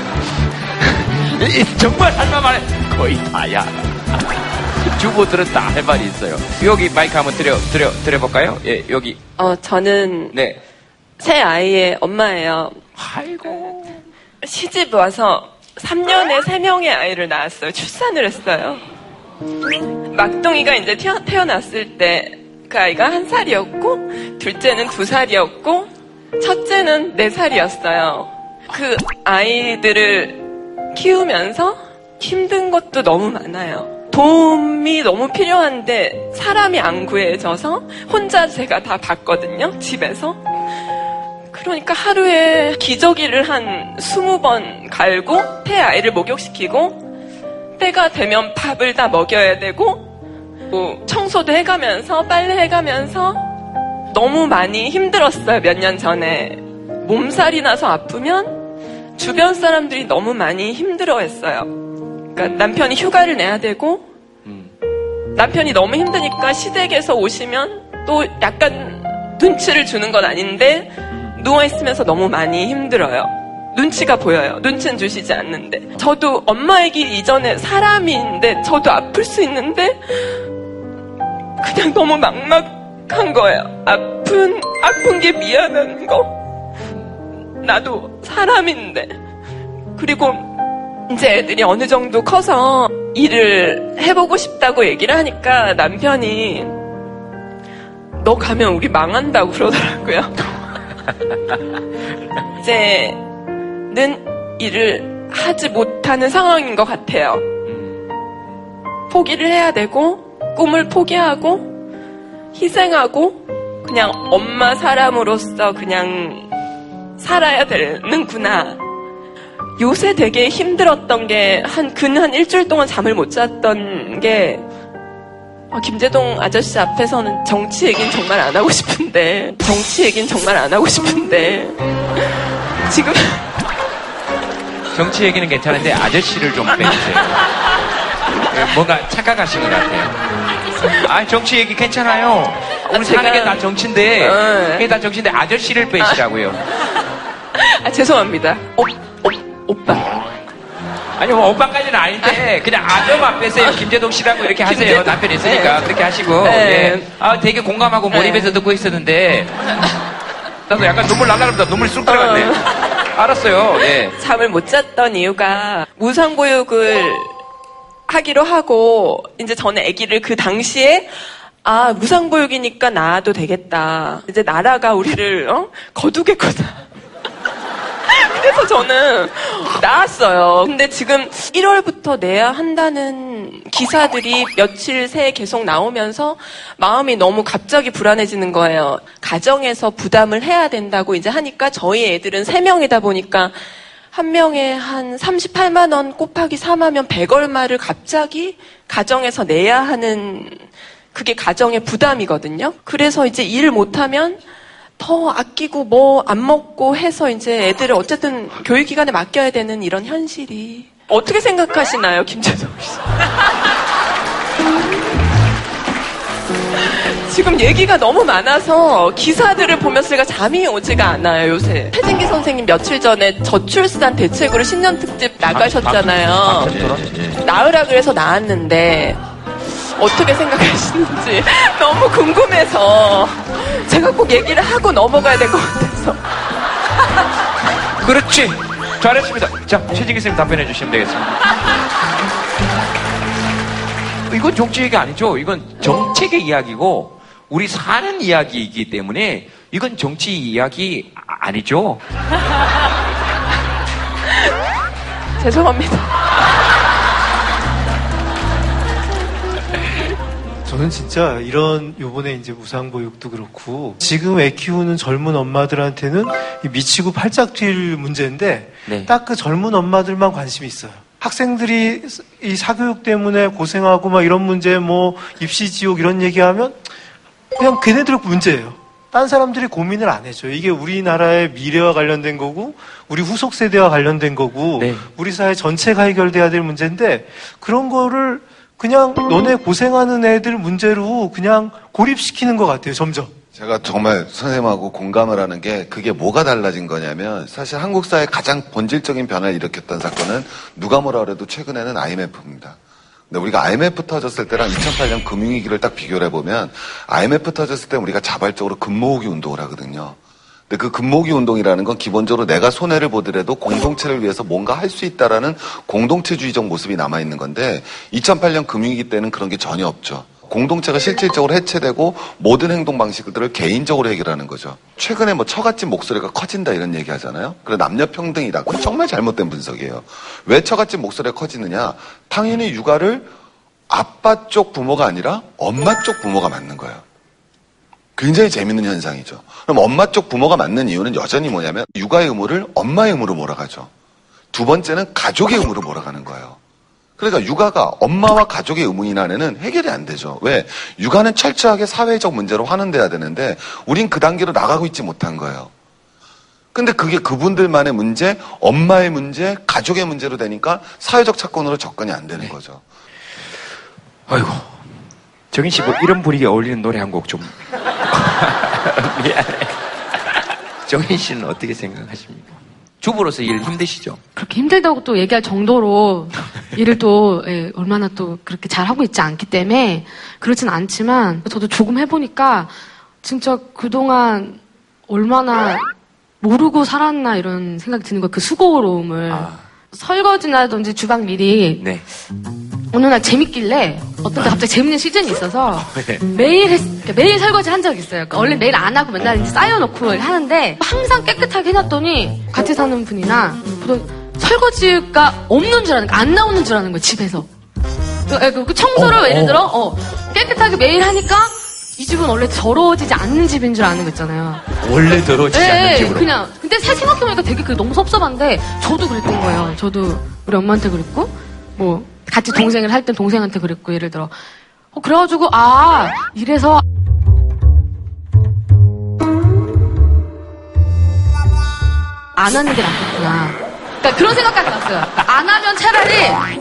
이- 정말 할 말만 해. 거의 다야. [laughs] 주부들은 다 할 말이 있어요. 여기 마이크 한번 드려, 드려, 드려볼까요? 예, 여기. 어, 저는 네. 새 아이의 엄마예요. 아이고. 시집 와서 3년에 3명의 아이를 낳았어요. 출산을 했어요. 막둥이가 이제 태어, 태어났을 때 그 아이가 한 살이었고, 둘째는 두 살이었고, 첫째는 네 살이었어요. 그 아이들을 키우면서 힘든 것도 너무 많아요. 도움이 너무 필요한데 사람이 안 구해져서 혼자 제가 다 봤거든요, 집에서. 그러니까 하루에 기저귀를 한 20번 갈고 태 아이를 목욕시키고 때가 되면 밥을 다 먹여야 되고 뭐 청소도 해가면서 빨래 해가면서 너무 많이 힘들었어요 몇 년 전에 몸살이 나서 아프면 주변 사람들이 너무 많이 힘들어했어요 그러니까 남편이 휴가를 내야 되고 남편이 너무 힘드니까 시댁에서 오시면 또 약간 눈치를 주는 건 아닌데 누워 있으면서 너무 많이 힘들어요. 눈치가 보여요. 눈치는 주시지 않는데. 저도 엄마이기 이전에 사람인데 저도 아플 수 있는데 그냥 너무 막막한 거예요. 아픈 아픈 게 미안한 거. 나도 사람인데. 그리고 이제 애들이 어느 정도 커서 일을 해보고 싶다고 얘기를 하니까 남편이 너 가면 우리 망한다고 그러더라고요. [laughs] 이제는 일을 하지 못하는 상황인 것 같아요. 포기를 해야 되고, 꿈을 포기하고, 희생하고, 그냥 엄마 사람으로서 그냥 살아야 되는구나. 요새 되게 힘들었던 게, 한, 근한 일주일 동안 잠을 못 잤던 게, 아, 김재동 아저씨 앞에서는 정치 얘기는 정말 안 하고 싶은데, 정치 얘기는 정말 안 하고 싶은데, 지금, 정치 얘기는 괜찮은데 아저씨를 좀 빼주세요. 예, 뭔가 착각하신 것 같아요. 아, 정치 얘기 괜찮아요. 우리 사는 게 다 정치인데, 그게 다 정치인데 아저씨를 빼시라고요. [laughs] 아, 죄송합니다. 오, 오, 오빠. 아니, 뭐, 오빠까지는 아닌데, 그냥 아저만 빼세요. 김재동 씨라고 이렇게 하세요. 김재동. 남편 있으니까. 네. 그렇게 하시고. 네. 예. 아, 되게 공감하고 몰입해서 듣고 있었는데, 나도 약간 눈물 날라갑니다. 눈물이 쑥 들어갔네. 알았어요. 예. 잠을 못 잤던 이유가 무상보육을 하기로 하고 이제 저는 아기를 그 당시에 아 무상보육이니까 낳아도 되겠다. 이제 나라가 우리를 어? 거두겠구나. [laughs] 그래서 저는 나왔어요. 근데 지금 1월부터 내야 한다는 기사들이 며칠 새 계속 나오면서 마음이 너무 갑자기 불안해지는 거예요. 가정에서 부담을 해야 된다고 이제 하니까 저희 애들은 3명이다 보니까 한 명에 한 38만 원 곱하기 3하면 100얼마를 갑자기 가정에서 내야 하는 그게 가정의 부담이거든요. 그래서 이제 일을 못하면 더 아끼고 뭐 안 먹고 해서 이제 애들을 어쨌든 교육기관에 맡겨야 되는 이런 현실이 어떻게 생각하시나요, 김재동 씨? 지금 얘기가 너무 많아서 기사들을 보면서 제가 잠이 오지가 않아요, 요새. 태진기 선생님 며칠 전에 저출산 대책으로 신년 특집 나가셨잖아요. 나으라 그래서 나왔는데 어떻게 생각하시는지 [laughs] 너무 궁금해서 제가 꼭 얘기를 하고 넘어가야 될 것 같아서. [laughs] 그렇지. 잘했습니다. 자, 최진기 선생님 답변해 주시면 되겠습니다. [laughs] 이건 정치 얘기 아니죠. 이건 정책의 이야기고 우리 사는 이야기이기 때문에 이건 정치 이야기 아- 아니죠. 죄송합니다. 저는 진짜 이런 요번에 이제 무상보육도 그렇고 지금 애 키우는 젊은 엄마들한테는 이 미치고 팔짝 뛸 문제인데 네. 딱그 젊은 엄마들만 관심이 있어요. 학생들이 이 사교육 때문에 고생하고 막 이런 문제 뭐 입시 지옥 이런 얘기하면 그냥 걔네들 문제예요. 딴 사람들이 고민을 안 해줘요. 이게 우리나라의 미래와 관련된 거고, 우리 후속 세대와 관련된 거고, 우리 사회 전체가 해결돼야 될 문제인데, 그런 거를 그냥 너네 고생하는 애들 문제로 그냥 고립시키는 것 같아요, 점점. 제가 정말 선생님하고 공감을 하는 게 그게 뭐가 달라진 거냐면 사실 한국 사회 가장 본질적인 변화를 일으켰던 사건은 누가 뭐라 그래도 최근에는 IMF입니다. 근데 우리가 IMF 터졌을 때랑 2008년 금융위기를 딱 비교를 해보면 IMF 터졌을 때 우리가 자발적으로 금모으기 운동을 하거든요. 근데 그 금모으기 운동이라는 건 기본적으로 내가 손해를 보더라도 공동체를 위해서 뭔가 할 수 있다라는 공동체주의적 모습이 남아 있는 건데 2008년 금융위기 때는 그런 게 전혀 없죠. 공동체가 실질적으로 해체되고 모든 행동 방식들을 개인적으로 해결하는 거죠. 최근에 뭐 처갓집 목소리가 커진다 이런 얘기 하잖아요. 그래 남녀 평등이다. 그건 정말 잘못된 분석이에요. 왜 처갓집 목소리가 커지느냐? 당연히 육아를 아빠 쪽 부모가 아니라 엄마 쪽 부모가 맞는 거예요. 굉장히 재밌는 현상이죠. 그럼 엄마 쪽 부모가 맞는 이유는 여전히 뭐냐면 육아의 의무를 엄마의 의무로 몰아가죠. 두 번째는 가족의 의무로 몰아가는 거예요. 그러니까 육아가 엄마와 가족의 의무인 안에는 해결이 안 되죠. 왜? 육아는 철저하게 사회적 문제로 환원돼야 되는데 우린 그 단계로 나가고 있지 못한 거예요. 근데 그게 그분들만의 문제, 엄마의 문제, 가족의 문제로 되니까 사회적 차원으로 접근이 안 되는 거죠. 아이고. 정인 씨, 뭐 이런 분위기에 어울리는 노래 한 곡 좀. [laughs] 미안해. 정인 씨는 어떻게 생각하십니까? 주부로서 일 힘드시죠? 그렇게 힘들다고 또 얘기할 정도로 일을 또 예, 얼마나 또 그렇게 잘 하고 있지 않기 때문에 그렇진 않지만 저도 조금 해보니까 진짜 그동안 얼마나 모르고 살았나 이런 생각이 드는 거예요. 그 수고로움을 설거지나든지 주방 일이 네. 어느 날 재밌길래 어떤 때 갑자기 재밌는 시즌이 있어서 [laughs] 네. 매일 했, 그러니까 매일 설거지 한 적이 있어요. 그러니까 원래 매일 안 하고 맨날 이제 쌓여놓고 하는데 항상 깨끗하게 해놨더니 같이 사는 분이나 보통 설거지가 없는 줄 아는 거야. 안 나오는 줄 아는 거야, 집에서. 그, 그- 그 청소를 어, 예를 어. 들어, 어, 깨끗하게 매일 하니까 이 집은 원래 더러워지지 않는 집인 줄 아는 거 있잖아요. 원래 더러워지지 예, 않는 예, 집으로. 그냥. 근데 새 생각해보니까 되게 그 너무 섭섭한데, 저도 그랬던 거예요. 저도 우리 엄마한테 그랬고, 뭐, 같이 동생을 할 땐 동생한테 그랬고, 예를 들어. 어, 그래가지고, 아, 이래서. 안 하는 게 낫겠구나. 그러니까 그런 생각까지 났어요. 그러니까 안 하면 차라리,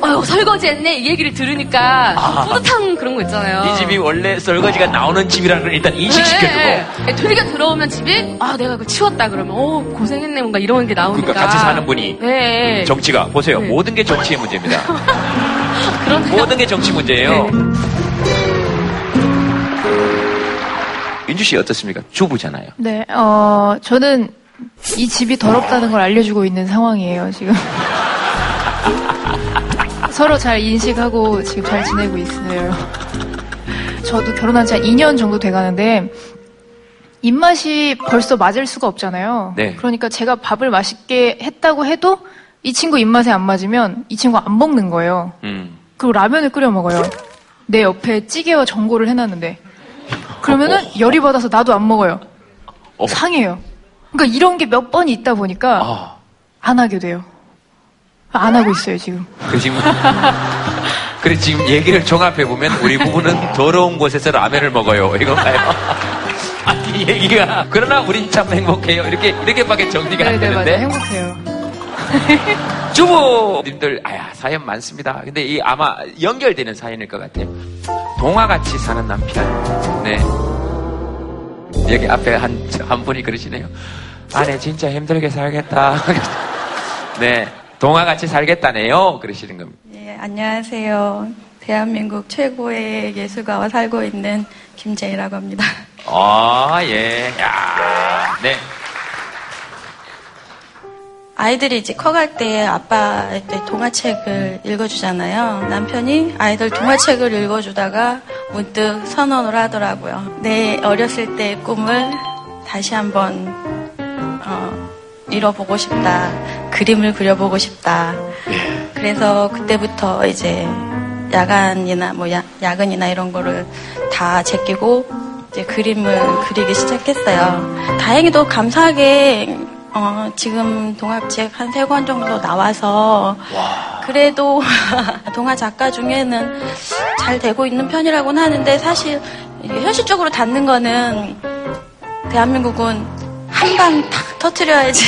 어휴, 설거지 했네. 이 얘기를 들으니까 아. 뿌듯한 그런 거 있잖아요. 이 집이 원래 설거지가 나오는 집이라는 걸 일단 인식시켜주고. 네, 네. 되게 들어오면 집에 아 내가 이거 치웠다 그러면 어 고생했네 뭔가 이런 게 나오니까 그러니까 같이 사는 분이 네. 정치가 보세요 네. 모든 게 정치의 문제입니다 [laughs] 그런 [laughs] 모든 게 정치 문제예요 윤주 씨 어떻습니까 주부잖아요 네, 어, 저는 이 집이 더럽다는 걸 알려주고 있는 상황이에요, 지금. [laughs] 서로 잘 인식하고 지금 잘 지내고 있어요. 저도 결혼한 지 한 2년 정도 돼 가는데, 입맛이 벌써 맞을 수가 없잖아요. 네. 그러니까 제가 밥을 맛있게 했다고 해도 이 친구 입맛에 안 맞으면 이 친구 안 먹는 거예요. 음. 그리고 라면을 끓여 먹어요. 내 옆에 찌개와 전골을 해놨는데. 그러면은 열이 받아서 나도 안 먹어요. 상해요. 그러니까 이런 게 몇 번이 있다 보니까 아. 안 하게 돼요. 안 하고 있어요, 지금. 그 지금 그래 지금 얘기를 종합해 보면 우리 부부는 [laughs] 더러운 곳에서 라면을 먹어요 이건가요? [laughs] 아니 얘기가 그러나 우린 참 행복해요 이렇게 이렇게밖에 정리가 안 네, 네, 되는데 맞아요. 행복해요. [laughs] 주부님들 아야 사연 많습니다. 근데 이 아마 연결되는 사연일 것 같아요. 동화같이 사는 남편. 네. 여기 앞에 한, 한 분이 그러시네요. 아내 진짜 힘들게 살겠다. [laughs] 네. 동화같이 살겠다네요. 그러시는 겁니다. 예, 안녕하세요. 대한민국 최고의 예술가와 살고 있는 김재희라고 합니다. 아, 예. 야, 네. 아이들이 이제 커갈 때 아빠한테 동화책을 읽어주잖아요. 남편이 아이들 동화책을 읽어주다가 문득 선언을 하더라고요. 내 어렸을 때의 꿈을 다시 한번 어, 이뤄보고 싶다. 그림을 그려보고 싶다. 그래서 그때부터 이제 야간이나 뭐 야, 야근이나 이런 거를 다 제끼고 이제 그림을 그리기 시작했어요. 다행히도 감사하게 어, 지금 동화책 한 세 권 정도 나와서 그래도 [laughs] 동화 작가 중에는 잘 되고 있는 편이라고는 하는데 사실 현실적으로 닿는 거는 대한민국은 한 방 탁 터트려야지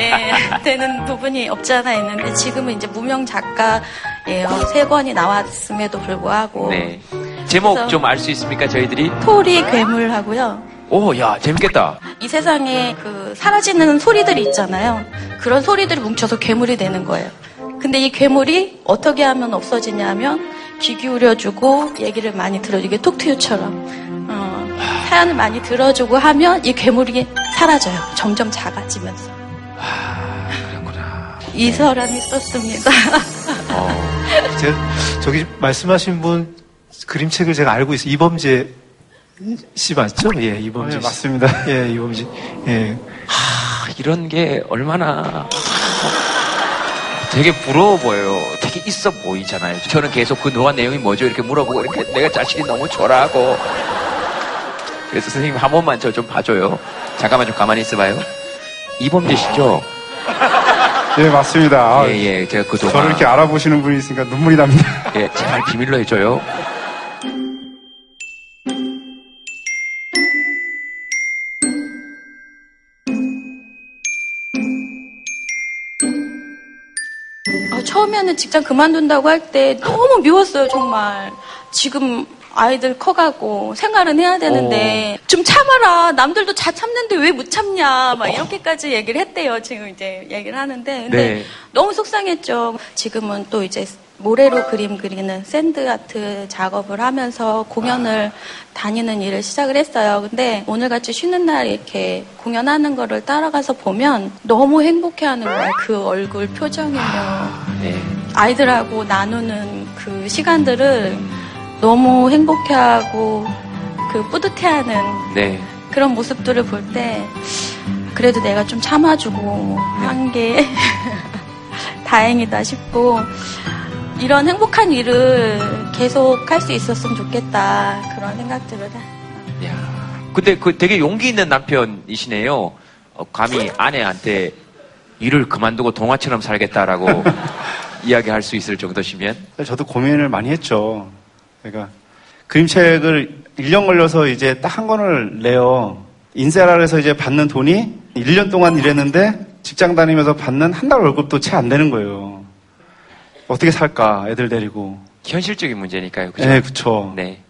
예, [laughs] 되는 부분이 없지 않아 있는데 지금은 이제 무명 작가예요. 세 권이 나왔음에도 불구하고 네. 제목 좀 알 수 있습니까, 저희들이? 토리 괴물하고요. 오, 야, 재밌겠다. 이 세상에 그 사라지는 소리들이 있잖아요. 그런 소리들이 뭉쳐서 괴물이 되는 거예요. 근데 이 괴물이 어떻게 하면 없어지냐면 귀 기울여주고 얘기를 많이 들어주고 이게 톡투유처럼 어, 사연을 많이 들어주고 하면 이 괴물이 사라져요. 점점 작아지면서. 이 사람이 썼습니다. 제가 저기 말씀하신 분 그림책을 제가 알고 있어요. 이범재 씨 맞죠? 예, 이범재 네, 씨. 맞습니다. [laughs] 예, 이범재. 예. 하, 이런 게 얼마나 되게 부러워 보여요. 되게 있어 보이잖아요. 저는 계속 그 노화 내용이 뭐죠? 이렇게 물어보고 이렇게 내가 자신이 너무 초라하고 그래서 선생님 한 번만 저 좀 봐줘요. 잠깐만 좀 가만히 있어봐요. 이범재 씨죠? 예, 맞습니다. 아, 예, 예. 제가 그동안 저를 이렇게 알아보시는 분이 있으니까 눈물이 납니다. 예, 제발 비밀로 해줘요. 처음에는 직장 그만둔다고 할 때 너무 미웠어요, 정말. 지금 아이들 커가고 생활은 해야 되는데 좀 참아라. 남들도 다 참는데 왜 못 참냐. 막 이렇게까지 얘기를 했대요. 지금 이제 얘기를 하는데. 근데 네. 너무 속상했죠. 지금은 또 이제 모래로 그림 그리는 sand art 작업을 하면서 공연을 다니는 일을 시작을 했어요. 근데 오늘같이 쉬는 날 이렇게 공연하는 거를 따라가서 보면 너무 행복해 하는 거야. 그 얼굴 표정이며 네. 아이들하고 나누는 그 시간들을 너무 행복해하고 그 뿌듯해하는 네. 그런 모습들을 볼 때 그래도 내가 좀 참아주고 한게 [laughs] 다행이다 싶고 이런 행복한 일을 계속 할 수 있었으면 좋겠다 그런 생각들을 해. 근데 그 되게 용기 있는 남편이시네요. 어, 감히 아내한테 일을 그만두고 동화처럼 살겠다라고 [laughs] 이야기할 수 있을 정도시면 저도 고민을 많이 했죠. 그러니까 그림책을 1년 걸려서 이제 딱 한 권을 내요. 인세라에서 이제 받는 돈이 1년 동안 일했는데 직장 다니면서 받는 한 달 월급도 채 안 되는 거예요. 어떻게 살까, 애들 데리고. 현실적인 문제니까요. 그죠? 네, 그쵸. 네.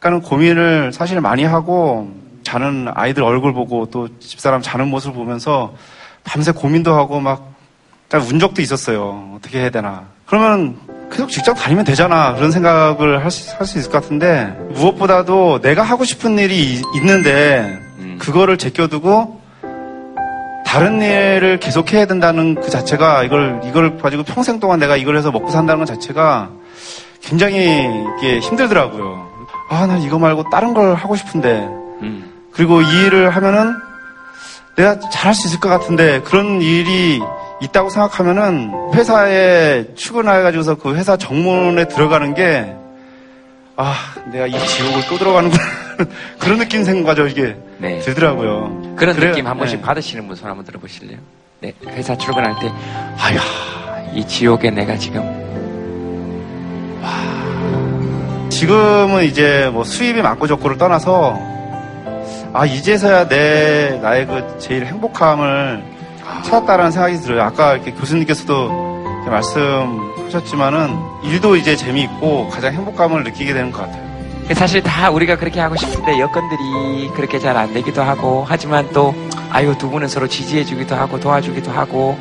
그러니까는 고민을 사실 많이 하고 자는 아이들 얼굴 보고 또 집사람 자는 모습을 보면서 밤새 고민도 하고 막 운 적도 있었어요. 어떻게 해야 되나. 그러면 계속 직장 다니면 되잖아. 그런 생각을 할 수, 할수 있을 것 같은데 무엇보다도 내가 하고 싶은 일이 이- 있는데 그거를 제껴두고 다른 일을 계속 해야 된다는 그 자체가 이걸 이걸 가지고 평생 동안 내가 이걸 해서 먹고 산다는 것 자체가 굉장히 이게 힘들더라고요. 아, 난 이거 말고 다른 걸 하고 싶은데. 그리고 이 일을 하면은 내가 잘할 수 있을 것 같은데 그런 일이 있다고 생각하면은 회사에 출근해가지고서 그 회사 정문에 들어가는 게 아, 내가 이 지옥을 또 들어가는구나. [laughs] 그런 느낌 생각하죠, 이게. 네. 들더라고요. 그런 그래요. 느낌 한 번씩 네. 받으시는 분 손 한번 들어보실래요? 네. 회사 출근할 때, 아휴, 이 지옥에 내가 지금 지금은 이제 뭐 수입이 많고 적고를 떠나서 아 이제서야 내 나의 그 제일 행복함을 찾았다라는 생각이 들어요. 아까 이렇게 교수님께서도 말씀하셨지만은 일도 이제 재미있고 가장 행복감을 느끼게 되는 것 같아요. 사실 다 우리가 그렇게 하고 싶은데 여건들이 그렇게 잘 안 되기도 하고 하지만 또 아유 두 분은 서로 지지해 주기도 하고 도와주기도 하고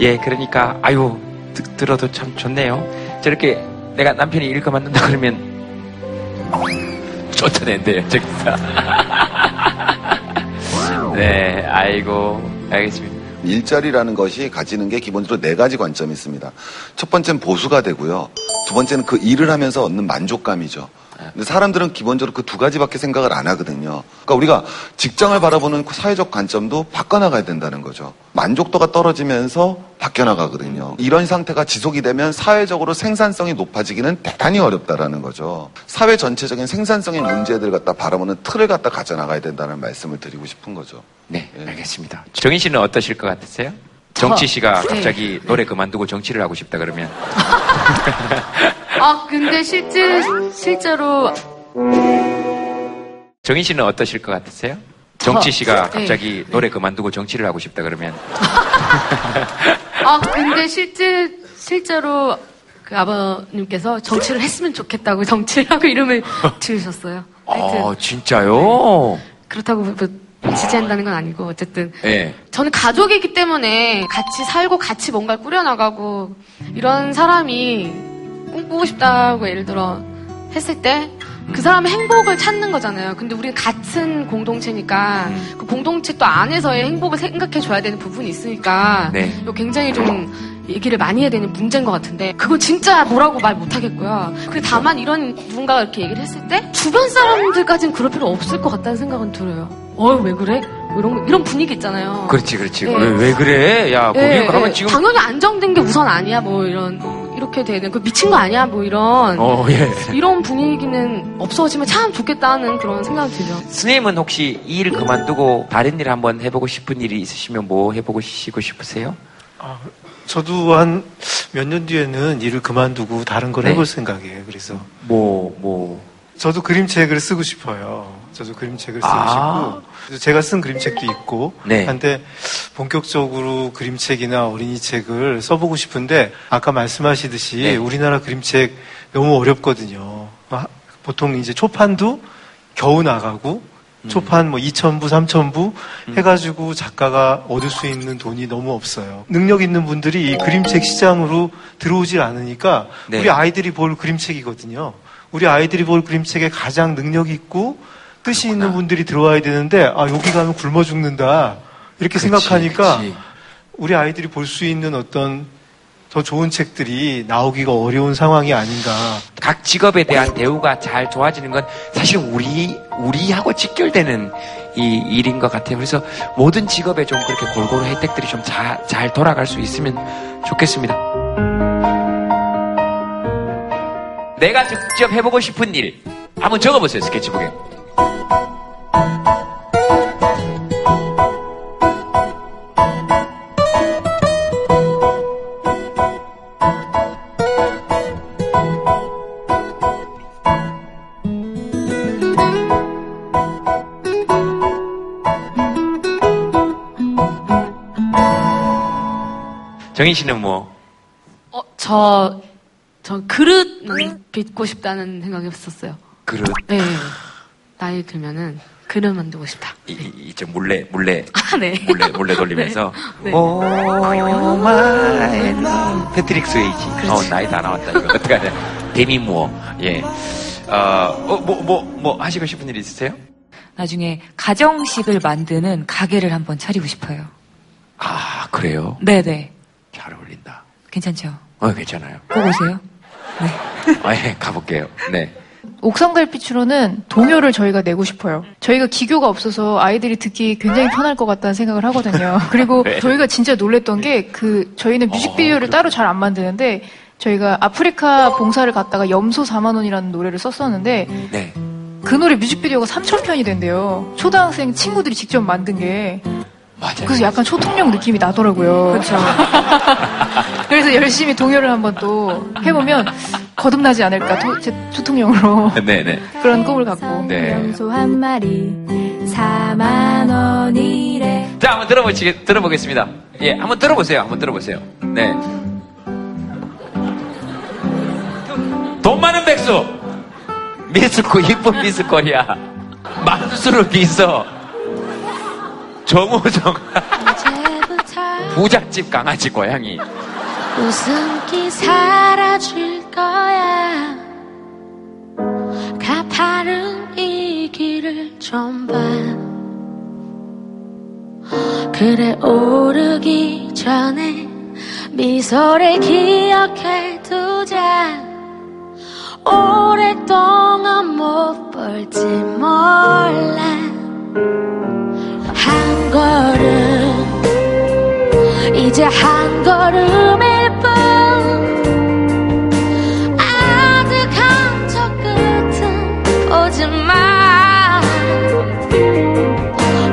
예 그러니까 아유 듣- 들어도 참 좋네요 저렇게 내가 남편이 일 그만둔다 그러면 쫓아낸대요 저기서 [laughs] 네 아이고 알겠습니다 일자리라는 것이 가지는 게 기본적으로 네 가지 관점이 있습니다. 첫 번째는 보수가 되고요. 두 번째는 그 일을 하면서 얻는 만족감이죠. 근데 사람들은 기본적으로 그 두 가지밖에 생각을 안 하거든요. 그러니까 우리가 직장을 바라보는 그 사회적 관점도 바꿔나가야 된다는 거죠. 만족도가 떨어지면서 바뀌어나가거든요. 이런 상태가 지속이 되면 사회적으로 생산성이 높아지기는 대단히 어렵다라는 거죠. 사회 전체적인 생산성의 문제들 갖다 바라보는 틀을 갖다 가져나가야 된다는 말씀을 드리고 싶은 거죠. 네 알겠습니다 정인 씨는 어떠실 것 같으세요? 정치 씨가 네. 갑자기 노래 그만두고 정치를 하고 싶다 그러면 [laughs] 아, 근데 실제, 실제로, 정인 씨는 어떠실 것 같으세요? 정치 씨가 저- 네. 갑자기 노래 그만두고 정치를 하고 싶다 그러면 [laughs] 아, 근데 실제, 실제로 그 아버님께서 정치를 했으면 좋겠다고 정치를 하고 이름을 지으셨어요. 아 진짜요? 그렇다고 뭐 지지한다는 건 아니고, 어쨌든. 예. 저는 가족이기 때문에 같이 살고 같이 뭔가를 꾸려나가고 이런 사람이 꿈꾸고 싶다고 예를 들어 했을 때 그 사람의 행복을 찾는 거잖아요. 근데 우리는 같은 공동체니까 그 공동체 또 안에서의 행복을 생각해 줘야 되는 부분이 있으니까 네. 이거 굉장히 좀 얘기를 많이 해야 되는 문제인 것 같은데 그거 진짜 뭐라고 말 못하겠고요. 그리고 다만 이런 누군가가 이렇게 얘기를 했을 때 주변 사람들까지는 그럴 필요 없을 것 같다는 생각은 들어요. 어왜 그래? 뭐 이런 거- 이런 분위기 있잖아요. 그렇지 그렇지 네. 왜, 왜 그래? 야 거기 예, 가면 예. 지금 당연히 안정된 게 우선 아니야 뭐 이런 이렇게 되는 그 미친 거 아니야 뭐 이런 어 예. 이런 분위기는 없어지면 참 좋겠다는 그런 생각이 들죠. 스님은 혹시 이일 그만두고 다른 일 한번 해보고 싶은 일이 있으시면 뭐 해보고 싶으세요? 저도 한 몇 년 뒤에는 일을 그만두고 다른 걸 네. 해볼 생각이에요. 그래서 뭐 뭐. 저도 그림책을 쓰고 싶어요. 저도 그림책을 쓰고 아. 제가 쓴 그림책도 있고 네. 한데 본격적으로 그림책이나 어린이 책을 써보고 싶은데 아까 말씀하시듯이 네. 우리나라 그림책 너무 어렵거든요. 아, 보통 이제 초판도 겨우 나가고 음. 초판 뭐 2,000부, 3,000부 해가지고 작가가 얻을 수 있는 돈이 너무 없어요. 능력 있는 분들이 이 그림책 시장으로 들어오질 않으니까 네. 우리 아이들이 볼 그림책이거든요. 우리 아이들이 볼 그림책에 가장 능력 있고 뜻이 있는 분들이 들어와야 되는데 아 여기 가면 굶어 죽는다 이렇게 그치, 생각하니까 그치. 우리 아이들이 볼 수 있는 어떤 더 좋은 책들이 나오기가 어려운 상황이 아닌가. 각 직업에 대한 대우가 잘 좋아지는 건 사실 우리 우리하고 직결되는 이 일인 것 같아요. 그래서 모든 직업에 좀 그렇게 골고루 혜택들이 좀잘 돌아갈 수 있으면 좋겠습니다. 내가 직접 해보고 싶은 일 한번 적어보세요 스케치북에. 정인 씨는 뭐 어, 저, 저 그릇 빚고 싶다는 생각이 없었어요. 그릇 네. 나이 들면은 그릇 만들고 싶다. 이, 이- 이제 몰래 몰래 아, 네. 몰래 몰래 돌리면서 [laughs] 네. 오 마이 패트릭 스웨이지 어 나이 다 나왔다 이거 어떡하냐 데미 무어 예어뭐 뭐 뭐 하시고 싶은 일 있으세요? 나중에 가정식을 만드는 가게를 한번 차리고 싶어요. 아 그래요? 네네. 잘 어울린다. 괜찮죠? 어 괜찮아요. 꼭 오세요. 아예 가볼게요. 네. 옥상 달빛으로는 동요를 저희가 내고 싶어요. 저희가 기교가 없어서 아이들이 듣기 굉장히 편할 것 같다는 생각을 하거든요. [laughs] 그리고 네. 저희가 진짜 놀랬던 게 그 저희는 뮤직비디오를 따로 잘 안 만드는데 저희가 아프리카 봉사를 갔다가 염소 4만 원이라는 노래를 썼었는데 네. 그 노래 뮤직비디오가 3천 편이 된대요. 초등학생 친구들이 직접 만든 게. 맞아요. 그래서 약간 초통령 느낌이 나더라고요. 그렇죠. [laughs] 그래서 열심히 동요를 한번 또 해보면 거듭나지 않을까 토- 제 초통령으로 네네. 그런 꿈을 갖고. 네. 염소 한 마리 4만 원이래 자 한번 들어보시 들어보겠습니다. 예 한번 들어보세요. 한번 들어보세요. 네. 돈 많은 백수 미스코 이쁜 미스코리아 만수를 빚어 정우정. 부잣집 강아지 고양이. 웃음기 사라질 거야. 가파른 이 길을 좀 봐. 그래 오르기 전에 미소를 기억해 두자. 오랫동안 못 볼지 몰라 한 걸음 이제 한 걸음일 뿐. 아득한 저 끝은 보지 마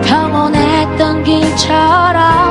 평온했던 길처럼